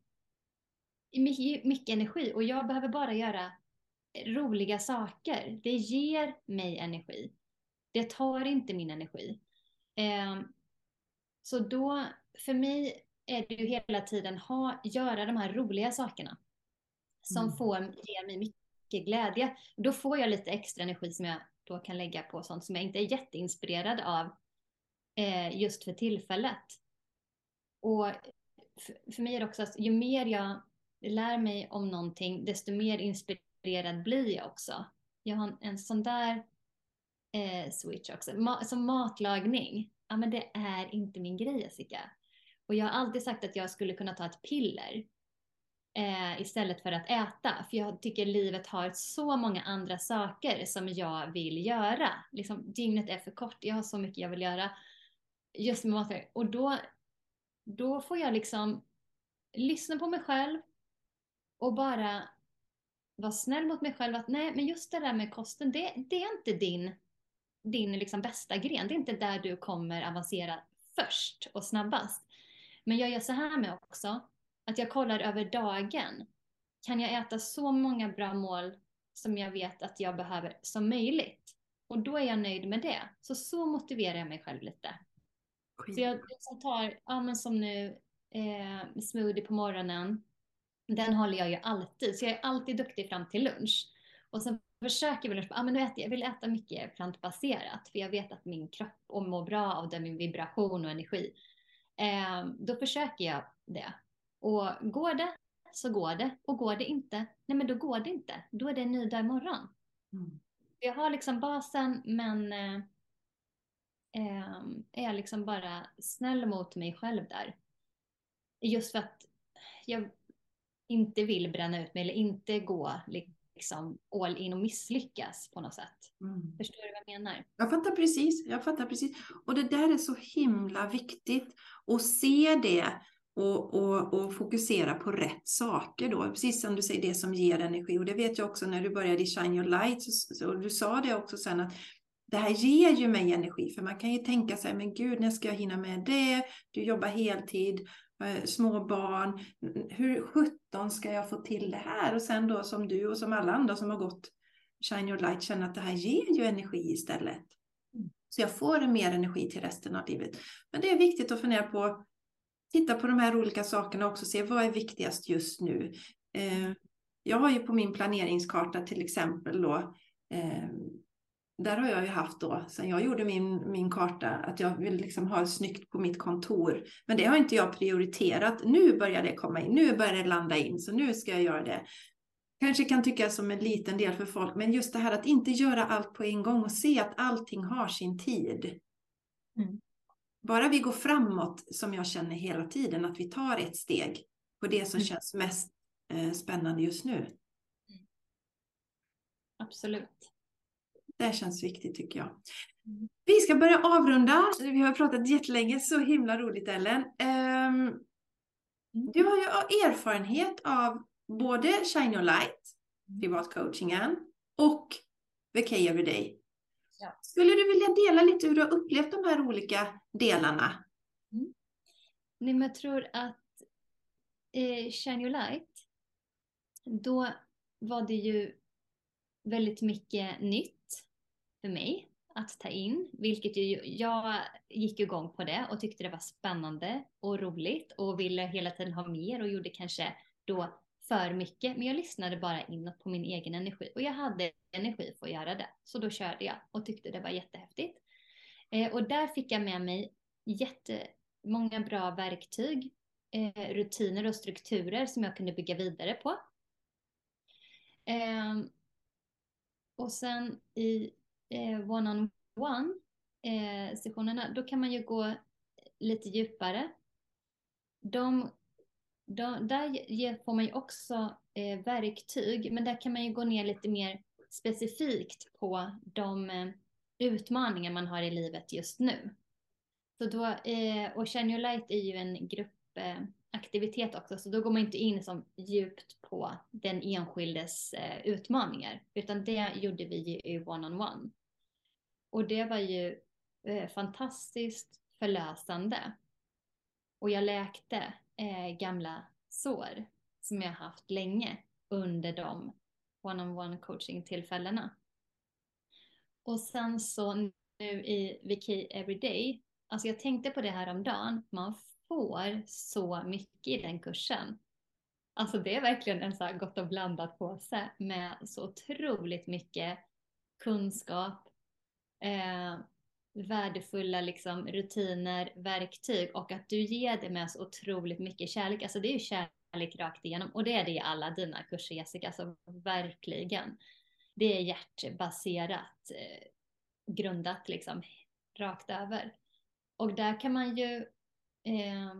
mycket, mycket energi och jag behöver bara göra roliga saker. Det ger mig energi. Det tar inte min energi. Eh, så då, för mig är det ju hela tiden ha, göra de här roliga sakerna. Som Mm. får, ger mig mycket glädje. Då får jag lite extra energi som jag då kan lägga på sånt som jag inte är jätteinspirerad av eh, just för tillfället. Och för, för mig är det också att ju mer jag lär mig om någonting, desto mer inspirerad blir jag också. Jag har en, en sån där eh, switch också. Ma som matlagning, ja men det är inte min grej Jessica. Och jag har alltid sagt att jag skulle kunna ta ett piller eh, istället för att äta. För jag tycker livet har så många andra saker som jag vill göra. Liksom, dygnet är för kort, jag har så mycket jag vill göra. Just med matlagning. Och då, då får jag liksom lyssna på mig själv och bara vara snäll mot mig själv. Att nej, men just det där med kosten, det, det är inte din, din liksom bästa gren. Det är inte där du kommer avancera först och snabbast. Men jag gör så här med också, att jag kollar över dagen. Kan jag äta så många bra mål som jag vet att jag behöver som möjligt? Och då är jag nöjd med det. Så så motiverar jag mig själv lite. Så jag liksom tar, ja men som nu, eh, smoothie på morgonen. Den håller jag ju alltid, så jag är alltid duktig fram till lunch. Och sen försöker jag, ja men nu äter jag, jag vill äta mycket plantbaserat, för jag vet att min kropp mår bra av det, min vibration och energi. Eh, då försöker jag det. Och går det så går det, och går det inte, nej men då går det inte. Då är det en ny dag imorgon. Mm. Jag har liksom basen, men eh, eh, är jag liksom bara snäll mot mig själv där. Just för att jag inte vill bränna ut mig eller inte gå liksom all in och misslyckas på något sätt. Mm. Förstår du vad jag menar? Jag fattar precis, jag fattar precis. Och det där är så himla viktigt att se det och, och, och fokusera på rätt saker då. Precis som du säger, det som ger energi. Och det vet jag också när du började i Shine Your Light, så, så, du sa det också sen att det här ger ju mig energi, för man kan ju tänka sig, men gud, när ska jag hinna med det? Du jobbar heltid, små barn, hur sjutton ska jag få till det här? Och sen då som du och som alla andra som har gått Shine Your Light känner att det här ger ju energi istället. Så jag får mer energi till resten av livet. Men det är viktigt att fundera på, titta på de här olika sakerna också, se vad är viktigast just nu. Eh, jag har ju på min planeringskarta till exempel då, eh, där har jag ju haft då, sen jag gjorde min, min karta, att jag vill liksom ha snyggt på mitt kontor. Men det har inte jag prioriterat. Nu börjar det komma in, nu börjar det landa in, så nu ska jag göra det. Kanske kan tyckas som en liten del för folk, men just det här att inte göra allt på en gång och se att allting har sin tid. Mm. Bara vi går framåt, som jag känner hela tiden, att vi tar ett steg på det som Mm. känns mest eh, spännande just nu. Absolut. Det känns viktigt tycker jag. Mm. Vi ska börja avrunda. Vi har pratat jättelänge. Så himla roligt Ellen. Ehm, du har ju erfarenhet av både Shine Your Light, privatcoachingen och The K Everyday. Ja. Skulle du vilja dela lite hur du har upplevt de här olika delarna? Nej, men jag tror att eh, Shine Your Light, då var det ju väldigt mycket nytt för mig att ta in, vilket ju, jag gick igång på det och tyckte det var spännande och roligt och ville hela tiden ha mer och gjorde kanske då för mycket, men jag lyssnade bara inåt på min egen energi och jag hade energi för att göra det. Så då körde jag och tyckte det var jättehäftigt. Eh, och där fick jag med mig jättemånga bra verktyg, eh, rutiner och strukturer som jag kunde bygga vidare på. Eh, och sen i eh, one-on-one eh, sessionerna, då kan man ju gå lite djupare. De, de, där får man ju också eh, verktyg, men där kan man ju gå ner lite mer specifikt på de eh, utmaningar man har i livet just nu. Så då, eh, och Shine Your Light är ju en gruppaktivitet eh, också, så då går man inte in som djupt på den enskildes eh, utmaningar, utan det gjorde vi ju i one-on-one. Och det var ju eh, fantastiskt förlösande. Och jag läkte eh, gamla sår som jag haft länge under de one-on-one coaching tillfällena. Och sen så nu i Viki Everyday, alltså jag tänkte på det här om dagen, man får så mycket i den kursen. Alltså det är verkligen en så här gott och blandat påse med så otroligt mycket kunskap, eh, värdefulla liksom, rutiner, verktyg och att du ger det med så otroligt mycket kärlek. Alltså det är ju kärlek rakt igenom och det är det i alla dina kurser Jessica, alltså verkligen. Det är hjärtbaserat, eh, grundat liksom rakt över. Och där kan man ju, eh,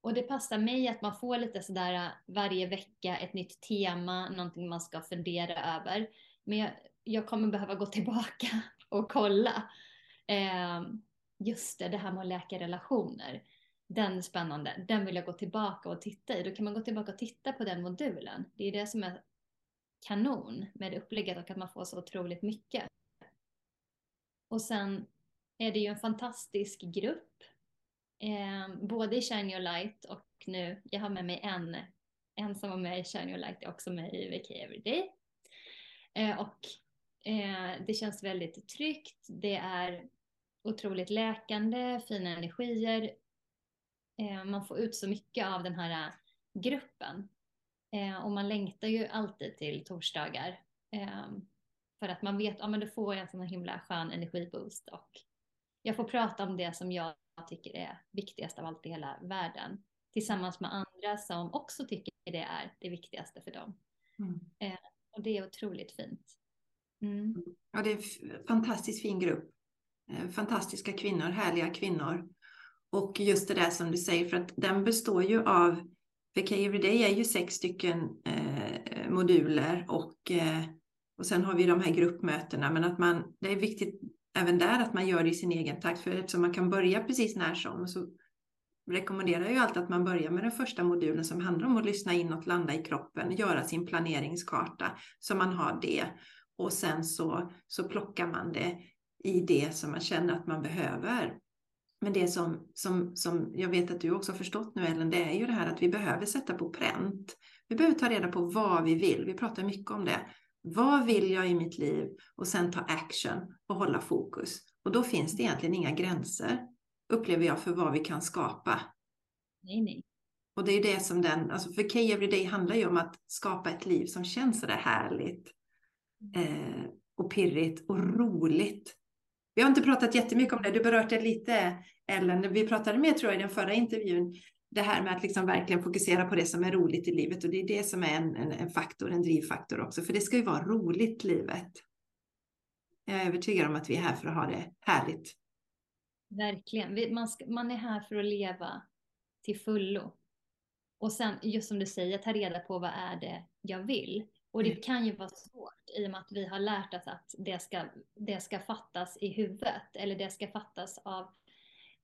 och det passar mig att man får lite sådär eh, varje vecka ett nytt tema, någonting man ska fundera över. Men jag, jag kommer behöva gå tillbaka och kolla. Eh, just det, det här med att läka relationer. Den är spännande, den vill jag gå tillbaka och titta i. Då kan man gå tillbaka och titta på den modulen. Det är det som är kanon med upplägget och att man får så otroligt mycket. Och sen är det ju en fantastisk grupp. Eh, både i Shine Your Light och nu, jag har med mig en, en som var med i Shine Your Light är också med i VK Everyday. Eh, och eh, det känns väldigt tryggt, det är otroligt läkande, fina energier. Eh, man får ut så mycket av den här gruppen. Eh, och man längtar ju alltid till torsdagar. Eh, för att man vet, ja men då får jag en sån himla skön energiboost och jag får prata om det som jag tycker är viktigast av allt i hela världen. Tillsammans med andra som också tycker det är det viktigaste för dem. Mm. Eh, och det är otroligt fint. Mm. Ja, det är en fantastiskt fin grupp. Eh, fantastiska kvinnor, härliga kvinnor. Och just det där som du säger, för att den består ju av, VK Everyday är ju sex stycken eh, moduler och, eh, och sen har vi de här gruppmötena. Men att man, det är viktigt även där att man gör det i sin egen takt. För eftersom man kan börja precis när som så rekommenderar jag ju alltid att man börjar med den första modulen som handlar om att lyssna inåt, landa i kroppen, göra sin planeringskarta så man har det. Och sen så, så plockar man det i det som man känner att man behöver. Men det som, som, som jag vet att du också har förstått nu Ellen, det är ju det här att vi behöver sätta på pränt. Vi behöver ta reda på vad vi vill. Vi pratar mycket om det. Vad vill jag i mitt liv? Och sen ta action och hålla fokus. Och då finns det egentligen inga gränser, upplever jag, för vad vi kan skapa. Nej, nej. Och det är det som den, alltså för Key Everyday handlar ju om att skapa ett liv som känns sådär härligt eh, och pirrigt och roligt. Vi har inte pratat jättemycket om det, du berörde det lite Ellen. Vi pratade mer tror jag i den förra intervjun det här med att liksom verkligen fokusera på det som är roligt i livet och det är det som är en, en, en faktor, en drivfaktor också, för det ska ju vara roligt livet. Jag är övertygad om att vi är här för att ha det härligt. Verkligen, man, ska, man är här för att leva till fullo. Och sen just som du säger, ta reda på vad är det jag vill. Och det mm. kan ju vara svårt i och med att vi har lärt oss att det ska, det ska fattas i huvudet eller det ska fattas av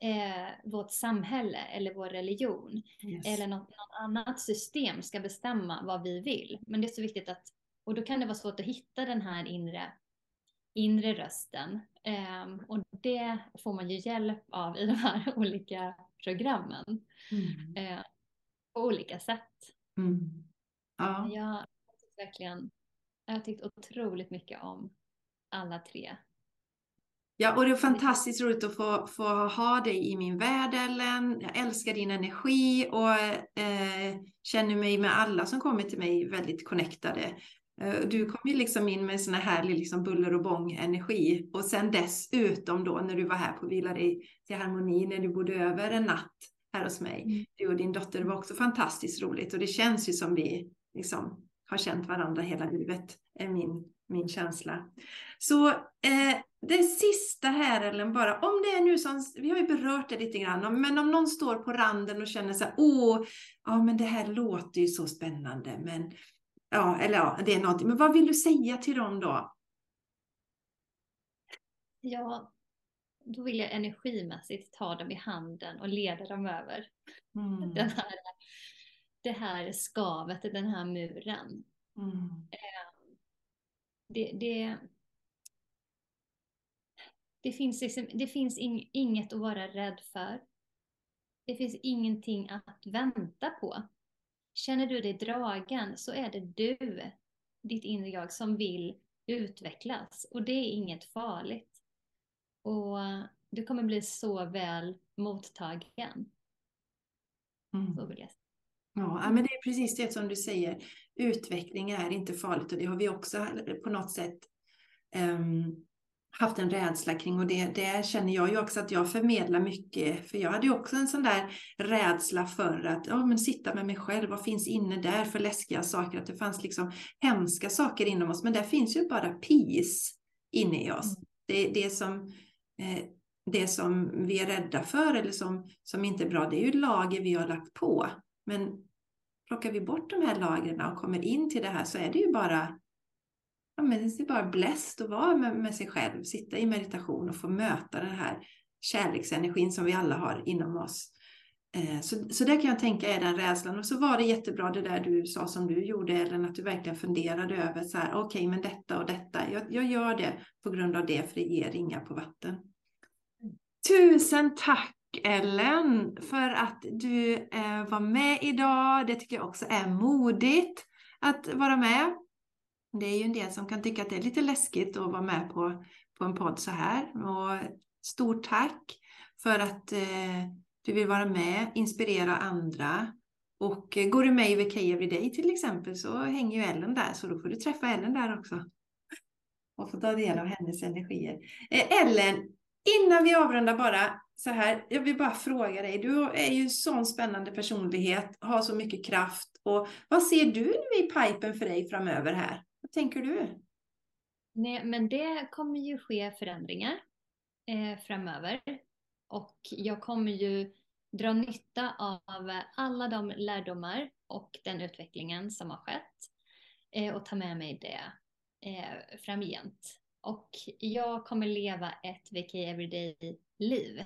eh, vårt samhälle eller vår religion yes. eller något, något, annat system ska bestämma vad vi vill. Men det är så viktigt att, och då kan det vara svårt att hitta den här inre, inre rösten. Eh, och det får man ju hjälp av i de här *laughs* olika programmen. Mm. Eh, på olika sätt. Mm. Ja. Jag verkligen, jag har tyckt otroligt mycket om alla tre Ja, och det är fantastiskt roligt att få, få ha dig i min värld, Ellen. Jag älskar din energi och eh, känner mig med alla som kommer till mig väldigt connectade. Eh, du kom ju liksom in med sån här härlig liksom buller och bång-energi. Och sen dessutom då när du var här på Vila dig till harmoni, när du bodde över en natt här hos mig. Mm. Du och din dotter, var också fantastiskt roligt. Och det känns ju som vi liksom har känt varandra hela livet, är min, min känsla. Så eh, det sista här Ellen, bara om det är nu som, vi har ju berört det lite grann, men om någon står på randen och känner så här, åh, ja men det här låter ju så spännande, men ja, eller ja, det är någonting, men vad vill du säga till dem då? Ja, då vill jag energimässigt ta dem i handen och leda dem över mm. den här, det här skavet, den här muren. Mm. Eh, det, det, det finns, liksom, det finns in, inget att vara rädd för. Det finns ingenting att vänta på. Känner du dig dragen så är det du, ditt inre jag, som vill utvecklas. Och det är inget farligt. Och du kommer bli så väl mottagen. Mm. Så vill jag säga. Ja, men det är precis det som du säger. Utveckling är inte farligt och det har vi också på något sätt um, haft en rädsla kring och det, det känner jag ju också att jag förmedlar mycket. För jag hade ju också en sån där rädsla för att ja, men sitta med mig själv. Vad finns inne där för läskiga saker? Att det fanns liksom hemska saker inom oss. Men där finns ju bara peace inne i oss. Mm. Det, det, som, eh, det som vi är rädda för eller som, som inte är bra, det är ju lager vi har lagt på. Men plockar vi bort de här lagren och kommer in till det här så är det ju bara ja, men det är bara blessed att vara med, med sig själv, sitta i meditation och få möta den här kärleksenergin som vi alla har inom oss. Eh, så, så det kan jag tänka är den rädslan. Och så var det jättebra det där du sa som du gjorde, Ellen, att du verkligen funderade över så här, okej, okay, men detta och detta, jag, jag gör det på grund av det, för det ger ringar på vatten. Tusen tack Ellen för att du eh, var med idag. Det tycker jag också är modigt att vara med. Det är ju en del som kan tycka att det är lite läskigt att vara med på, på en podd så här. Och stort tack för att eh, du vill vara med, inspirera andra. Och eh, går du med i VK Everyday till exempel så hänger ju Ellen där, så då får du träffa Ellen där också. Och få ta del av hennes energier. Eh, Ellen, innan vi avrundar bara så här, jag vill bara fråga dig, du är ju en sån spännande personlighet, har så mycket kraft. Och vad ser du nu i pipen för dig framöver här? Vad tänker du? Nej, men det kommer ju ske förändringar eh, framöver. Och jag kommer ju dra nytta av alla de lärdomar och den utvecklingen som har skett. Eh, och ta med mig det eh, framgent. Och jag kommer leva ett VK Everyday-liv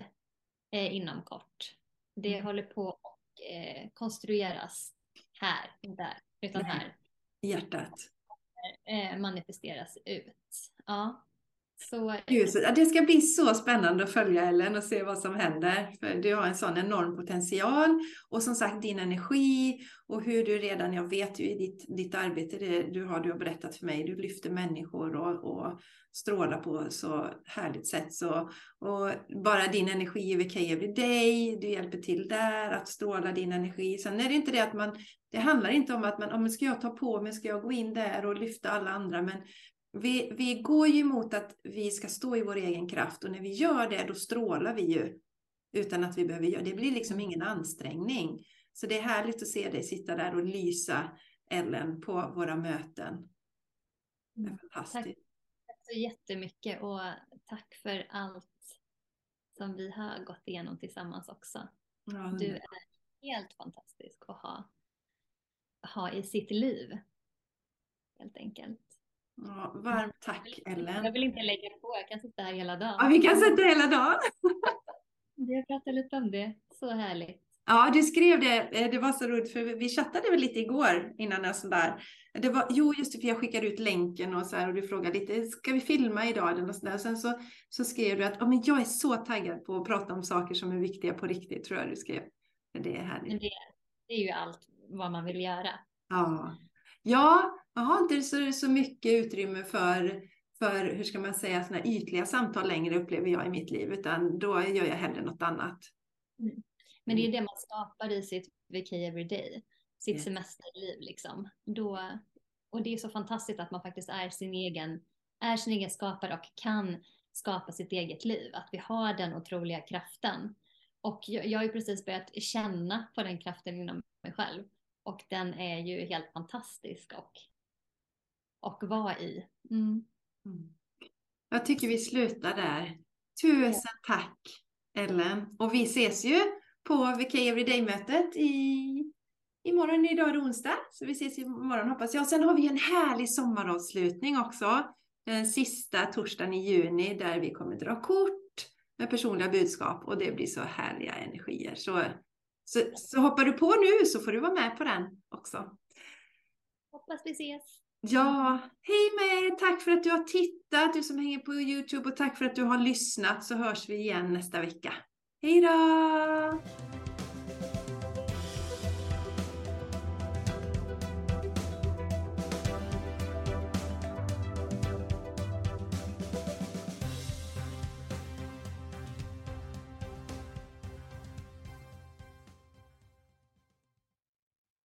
eh, inom kort. Det mm. håller på att eh, konstrueras här, inte där, utan här. I hjärtat eh, manifesteras ut. Ja. Så... det ska bli så spännande att följa Ellen och se vad som händer. För du har en sån enorm potential och som sagt din energi och hur du redan, jag vet ju i ditt, ditt arbete, det du har, du har berättat för mig, du lyfter människor och, och strålar på så härligt sätt. Så, och bara din energi i VK dig, du hjälper till där att stråla din energi. Sen är det inte det att man, det handlar inte om att man, om ska jag ta på mig, ska jag gå in där och lyfta alla andra, men vi, vi går ju emot att vi ska stå i vår egen kraft och när vi gör det då strålar vi ju utan att vi behöver göra det. blir liksom ingen ansträngning. Så det är härligt att se dig sitta där och lysa Ellen på våra möten. Det är mm. fantastiskt. Tack, tack så jättemycket och tack för allt som vi har gått igenom tillsammans också. Ja, du är helt fantastisk att ha, ha i sitt liv. Helt enkelt. Ja, varmt tack Ellen. Jag vill inte lägga på, jag kan sitta här hela dagen. Ja, vi kan sitta hela dagen. *laughs* Vi har pratat lite om det, så härligt. Ja, du skrev det, eh, det var så roligt för vi chattade väl lite igår innan och sådär. Det var, jo, just det, för jag skickade ut länken och så här och du frågade lite, ska vi filma idag? Och så där. Sen så, så skrev du att oh, men jag är så taggad på att prata om saker som är viktiga på riktigt, tror jag du skrev. Det är härligt. Det, det är ju allt vad man vill göra. Ja, ja jag har inte så, så mycket utrymme för, för, hur ska man säga, såna ytliga samtal längre upplever jag i mitt liv, utan då gör jag hellre något annat. Mm. Men det är det man skapar i sitt VK Everyday, sitt yeah. semesterliv liksom. Då, och det är så fantastiskt att man faktiskt är sin egen, är sin egen skapare och kan skapa sitt eget liv. Att vi har den otroliga kraften. Och jag, jag har ju precis börjat känna på den kraften inom mig själv. Och den är ju helt fantastisk och och vara i. Mm. Mm. Jag tycker vi slutar där. Tusen tack Ellen. Och vi ses ju på VK Everyday-mötet i imorgon, idag är det onsdag. Så vi ses imorgon hoppas jag. Sen har vi en härlig sommaravslutning också. Den sista torsdagen i juni där vi kommer dra kort med personliga budskap och det blir så härliga energier. Så, så, så hoppar du på nu så får du vara med på den också. Hoppas vi ses. Ja, hej med er! Tack för att du har tittat, du som hänger på Youtube och tack för att du har lyssnat så hörs vi igen nästa vecka. Hej då!